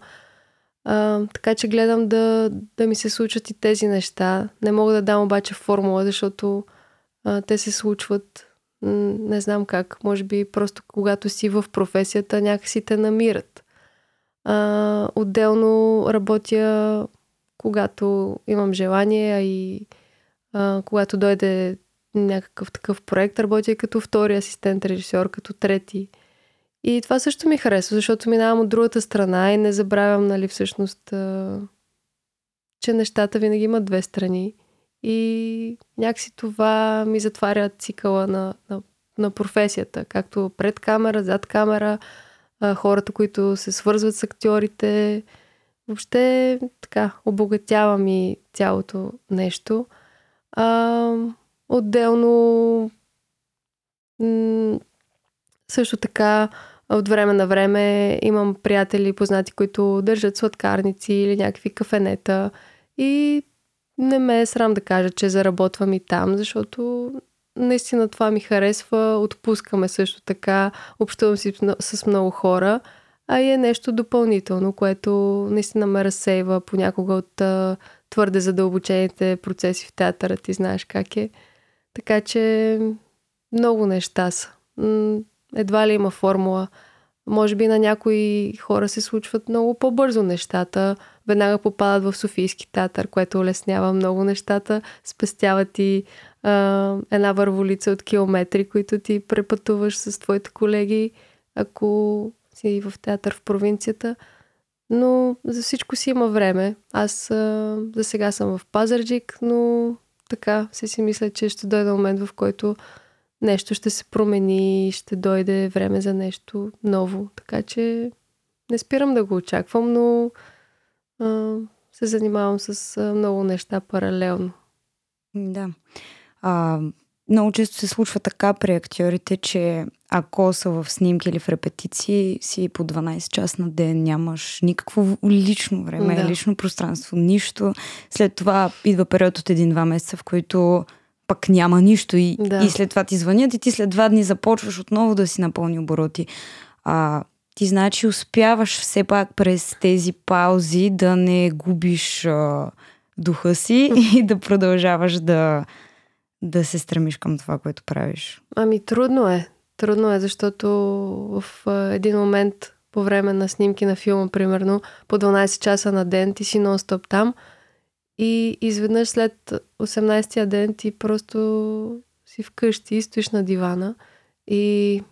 А, така че гледам да, да ми се случат и тези неща. Не мога да дам обаче формула, защото а, те се случват. Не знам как. Може би просто когато си в професията някакси те намират. А, отделно работя когато имам желание, и а, когато дойде някакъв такъв проект, работя като втори асистент режисьор, като трети. И това също ми харесва, защото минавам от другата страна и не забравям, нали, всъщност, а, че нещата винаги имат две страни. И някакси това ми затваря цикъла на, на, на професията, както пред камера, зад камера, а, хората, които се свързват с актьорите, въобще така обогатява ми цялото нещо. А, отделно също така от време на време имам приятели, познати, които държат сладкарници или някакви кафенета и не ме е срам да кажа, че заработвам и там, защото наистина това ми харесва. Отпускаме също така, общувам си с много хора а и е нещо допълнително, което наистина ме разсейва понякога от а, твърде задълбочените процеси в театъра. Ти знаеш как е. Така че много неща са. Едва ли има формула. Може би на някои хора се случват много по-бързо нещата. Веднага попадат в Софийски театър, което улеснява много нещата. Спестява ти а, една върволица от километри, които ти препътуваш с твоите колеги, ако си в театър в провинцията. Но за всичко си има време. Аз а, за сега съм в Пазарджик, но така се си мисля, че ще дойде момент, в който нещо ще се промени, ще дойде време за нещо ново. Така че не спирам да го очаквам, но а, се занимавам с много неща паралелно. Да. А, много често се случва така при актьорите, че ако са в снимки или в репетиции, си по 12 часа на ден, нямаш никакво лично време, да. лично пространство, нищо. След това идва период от един-два месеца, в който пък няма нищо и, да. и след това ти звънят и ти след два дни започваш отново да си напълни обороти. А, ти значи успяваш все пак през тези паузи да не губиш а, духа си [laughs] и да продължаваш да, да се стремиш към това, което правиш? Ами трудно е. Трудно е, защото в един момент по време на снимки на филма, примерно, по 12 часа на ден ти си нон-стоп там и изведнъж след 18-я ден ти просто си вкъщи, стоиш на дивана и,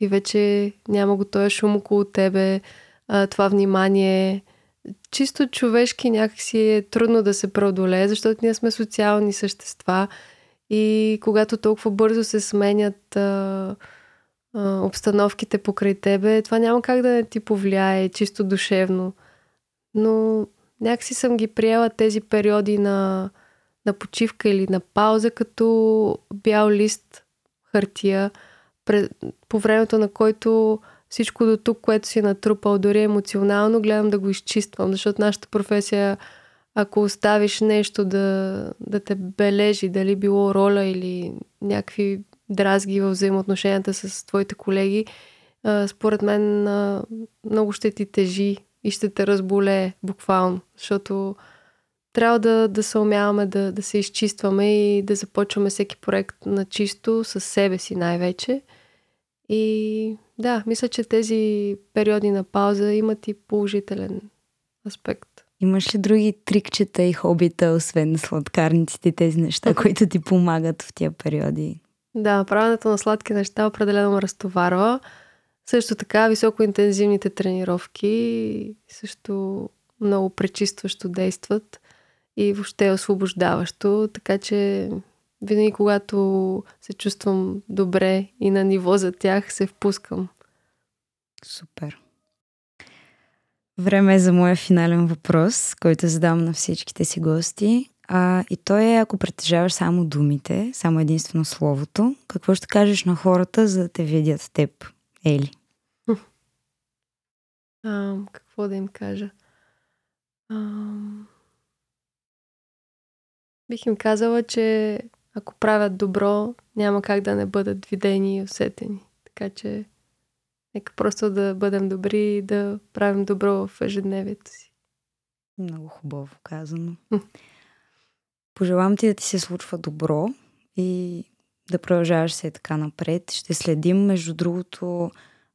и вече няма го този шум около тебе, това внимание. Чисто човешки някакси е трудно да се преодолее, защото ние сме социални същества – и когато толкова бързо се сменят а, а, обстановките покрай тебе, това няма как да не ти повлияе чисто душевно. Но някакси съм ги приела тези периоди на, на почивка или на пауза, като бял лист хартия, по времето на който всичко до тук, което си натрупал, дори емоционално, гледам да го изчиствам, защото нашата професия ако оставиш нещо да, да те бележи, дали било роля или някакви дразги в взаимоотношенията с твоите колеги, според мен много ще ти тежи и ще те разболее буквално, защото трябва да, да се умяваме да, да се изчистваме и да започваме всеки проект на чисто, с себе си най-вече. И да, мисля, че тези периоди на пауза имат и положителен аспект. Имаш ли други трикчета и хобита, освен сладкарниците и тези неща, които ти помагат в тия периоди? Да, правенето на сладки неща определено ме разтоварва. Също така високоинтензивните тренировки също много пречистващо действат и въобще е освобождаващо, така че винаги когато се чувствам добре и на ниво за тях, се впускам. Супер. Време е за моя финален въпрос, който задавам на всичките си гости. А, и той е, ако притежаваш само думите, само единствено словото, какво ще кажеш на хората, за да те видят теб, Ели? [laughs] А, какво да им кажа? А, бих им казала, че ако правят добро, няма как да не бъдат видени и усетени. Така че Нека просто да бъдем добри и да правим добро в ежедневието си. Много хубаво казано. Пожелавам ти да ти се случва добро и да продължаваш се така напред. Ще следим, между другото,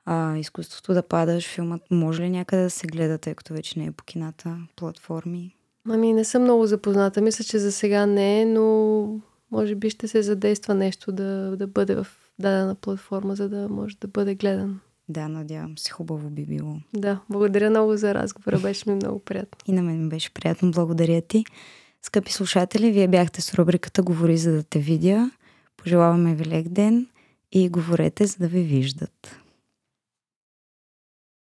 а, изкуството да падаш. Филмът може ли някъде да се гледа, тъй като вече не е по кината платформи? Ами не съм много запозната. Мисля, че за сега не е, но може би ще се задейства нещо да, да бъде в дадена платформа, за да може да бъде гледан. Да, надявам се. Хубаво би било. Да, благодаря много за разговора. Беше ми много приятно. И на мен ми беше приятно. Благодаря ти. Скъпи слушатели, вие бяхте с рубриката Говори за да те видя. Пожелаваме ви лек ден и говорете за да ви виждат.